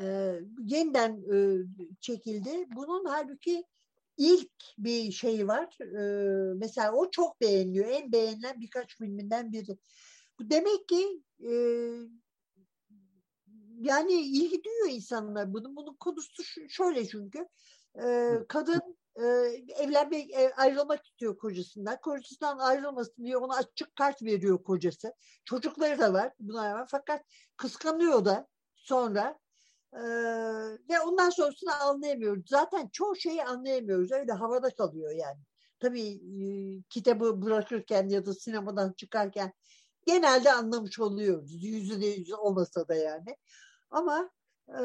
e, yeniden e, çekildi. Bunun halbuki ilk bir şey var. E, mesela o çok beğeniliyor. En beğenilen birkaç filminden biri. Bu demek ki e, yani ilgi duyuyor insanlar. Bunun bunun konusu şöyle çünkü e, kadın e, evlenmek, e, ayrılmak istiyor kocasından. Kocasından ayrılmasın diye ona açık kart veriyor kocası. Çocukları da var buna var. Fakat kıskanıyor da sonra e, ve ondan sonrasını anlayamıyoruz. Zaten çoğu şeyi anlayamıyoruz. Öyle havada kalıyor yani. Tabii e, kitabı bırakırken ya da sinemadan çıkarken genelde anlamış oluyoruz. Yüzde yüz olmasa da yani. Ama e,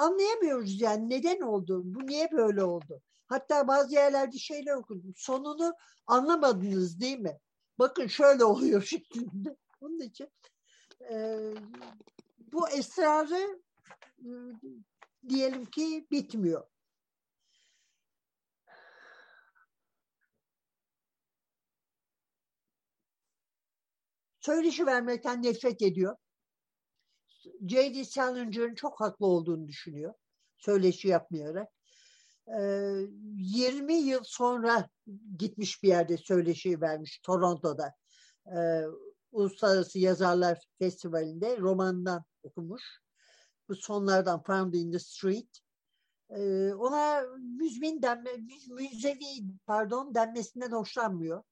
anlayamıyoruz yani neden oldu, bu niye böyle oldu. Hatta bazı yerlerde şeyler okudum. Sonunu anlamadınız değil mi? Bakın şöyle [LAUGHS] oluyor şeklinde. Onun için e, bu esrarı e, diyelim ki bitmiyor. Söyleşi vermekten nefret ediyor. J.D. Salinger'ın çok haklı olduğunu düşünüyor. Söyleşi yapmayarak. Ee, 20 yıl sonra gitmiş bir yerde söyleşi vermiş Toronto'da. Ee, Uluslararası Yazarlar Festivali'nde romandan okumuş. Bu sonlardan Found in the Street. Ee, ona müzmin denme, müzevi pardon denmesinden hoşlanmıyor.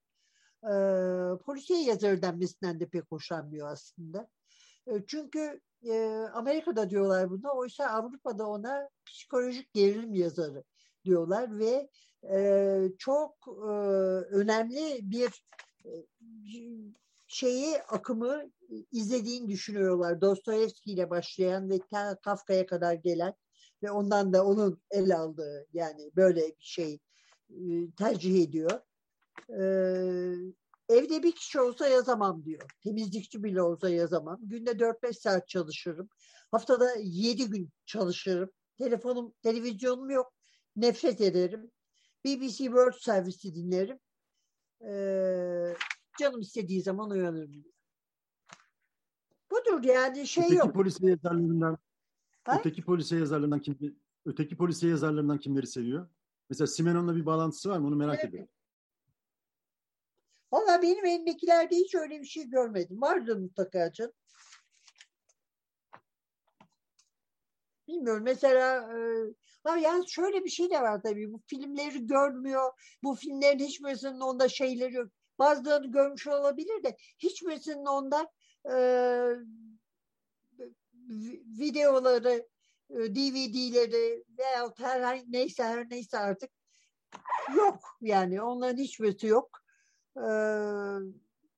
Ee, polisiye yazarı denmesinden de pek hoşlanmıyor aslında. Ee, çünkü e, Amerika'da diyorlar bunu. Oysa Avrupa'da ona psikolojik gerilim yazarı diyorlar ve e, çok e, önemli bir e, şeyi akımı izlediğini düşünüyorlar. Dostoyevski ile başlayan ve Kafka'ya kadar gelen ve ondan da onun el aldığı yani böyle bir şey tercih ediyor. Evde bir kişi olsa yazamam diyor. Temizlikçi bile olsa yazamam. Günde 4-5 saat çalışırım. Haftada 7 gün çalışırım. Telefonum, televizyonum yok. Nefret ederim. BBC World Service'i dinlerim. Ee, canım istediği zaman uyanırım. Budur yani şey öteki yok. Polisiye yazarlarından, ha? öteki polisiye yazarlarından kim, öteki polisiye yazarlarından kimleri seviyor? Mesela Simenon'la bir bağlantısı var mı? Onu merak evet. ediyorum. Valla benim elimdekilerde hiç öyle bir şey görmedim. Vardır mutlaka canım. Bilmiyorum mesela e, yani şöyle bir şey de var tabii. Bu filmleri görmüyor. Bu filmlerin hiçbirisinin onda şeyleri yok. Bazılarını görmüş olabilir de hiçbirisinin onda e, videoları, e, DVD'leri veya her neyse her neyse artık yok yani. Onların hiçbirisi yok e,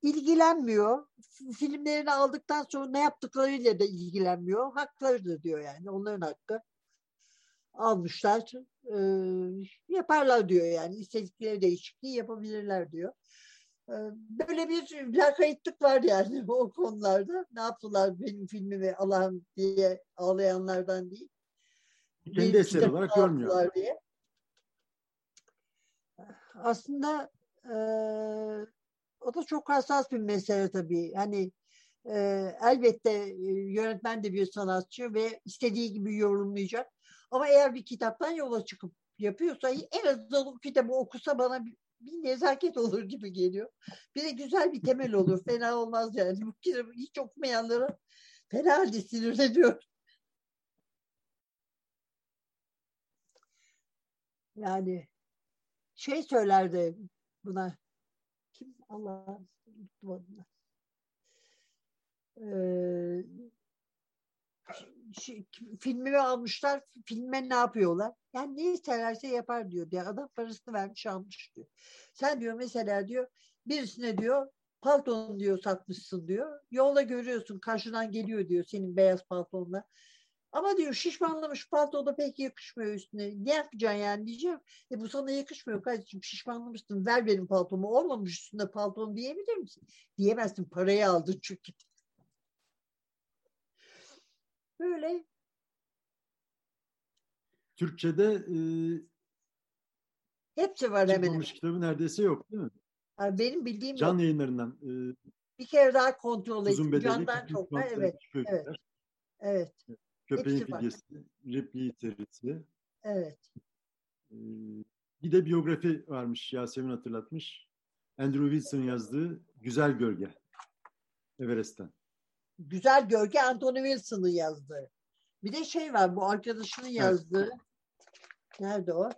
ilgilenmiyor. Filmlerini aldıktan sonra ne yaptıklarıyla da ilgilenmiyor. Haklarıdır diyor yani. Onların hakkı. Almışlar. E, yaparlar diyor yani. İstedikleri değişikliği yapabilirler diyor. E, böyle bir lakaytlık var yani [LAUGHS] o konularda. Ne yaptılar benim filmimi Allah'ım diye ağlayanlardan değil. Kendi eseri olarak görmüyor. Diye. Aslında e, o da çok hassas bir mesele tabii. Hani e, elbette yönetmen de bir sanatçı ve istediği gibi yorumlayacak. Ama eğer bir kitaptan yola çıkıp yapıyorsa en azından o kitabı okusa bana bir, bir nezaket olur gibi geliyor. Bir de güzel bir temel olur. Fena olmaz yani. Bu kitabı hiç okumayanlara fena halde sinirleniyor. Yani şey söylerdi buna kim Allah unuttum adını. Ee, şey, almışlar. Filme ne yapıyorlar? Yani ne isterlerse yapar diyor. diye adam parasını vermiş almış diyor. Sen diyor mesela diyor birisine diyor paltonu diyor satmışsın diyor. Yolda görüyorsun karşıdan geliyor diyor senin beyaz paltonla. Ama diyor şişmanlamış palto da pek yakışmıyor üstüne. Ne yapacaksın yani diyeceğim. E bu sana yakışmıyor kardeşim şişmanlamışsın ver benim paltomu olmamış üstünde palton diyebilir misin? Diyemezsin parayı aldın çünkü. Böyle. Türkçe'de e, hepsi var hemen. Çıkmamış kitabı neredeyse yok değil mi? Yani benim bildiğim Can yok. yayınlarından. E, bir kere daha kontrol bedeli, Candan çok. Evet. Evet. öyküler, Evet. Köpeğin hepsi var. fidyesi, repliği serisi. Evet. E, bir de biyografi varmış Yasemin hatırlatmış. Andrew Wilson yazdığı Güzel Gölge. Everest'ten. Güzel Gölge Anthony Wilson'ın yazdığı. Bir de şey var bu arkadaşının yazdığı. Nerede o?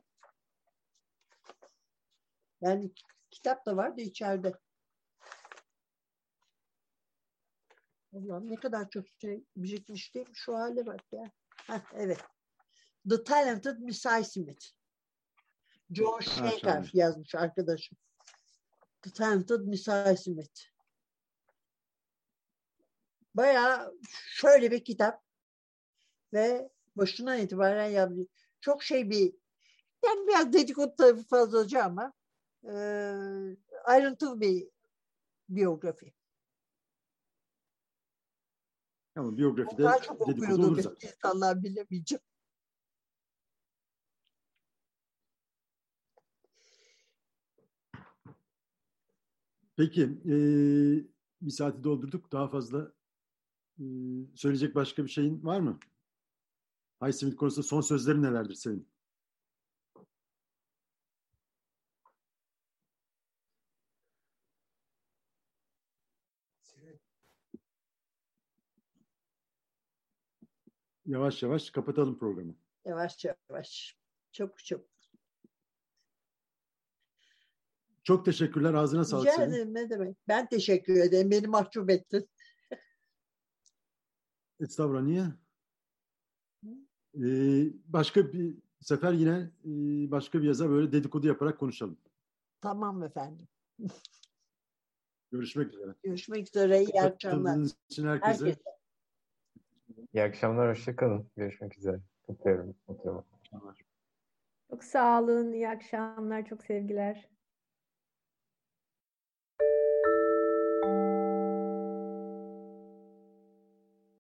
Yani kitap da var da içeride. Allah'ım ne kadar çok şey birikmiştim. Şu hale bak ya. Heh, evet. The Talented Missy Smith. Shaker şahane. yazmış arkadaşım. The Talented Missy Smith. Bayağı şöyle bir kitap ve başından itibaren yapmış. Çok şey bir yani biraz dedikodu tarafı fazlaca ama e, ayrıntılı bir biyografi. Ama biyografide çok dedikodu olur zaten. insanlar bilemeyeceğim. Peki, e, bir saati doldurduk. Daha fazla e, söyleyecek başka bir şeyin var mı? Highsmith konusunda son sözlerin nelerdir senin? Yavaş yavaş kapatalım programı. Yavaş yavaş. Çok çok. Çok teşekkürler. Ağzına sağlık Rica ederim ne demek. Ben teşekkür ederim. Beni mahcup ettin. [LAUGHS] Estağfurullah niye? Ee, başka bir sefer yine e, başka bir yazar böyle dedikodu yaparak konuşalım. Tamam efendim. [LAUGHS] Görüşmek üzere. Görüşmek üzere. İyi akşamlar. İçin herkese. Herkese. İyi akşamlar, hoşçakalın. Görüşmek üzere. Kutluyorum. Mutlu Çok sağ olun, iyi akşamlar, çok sevgiler.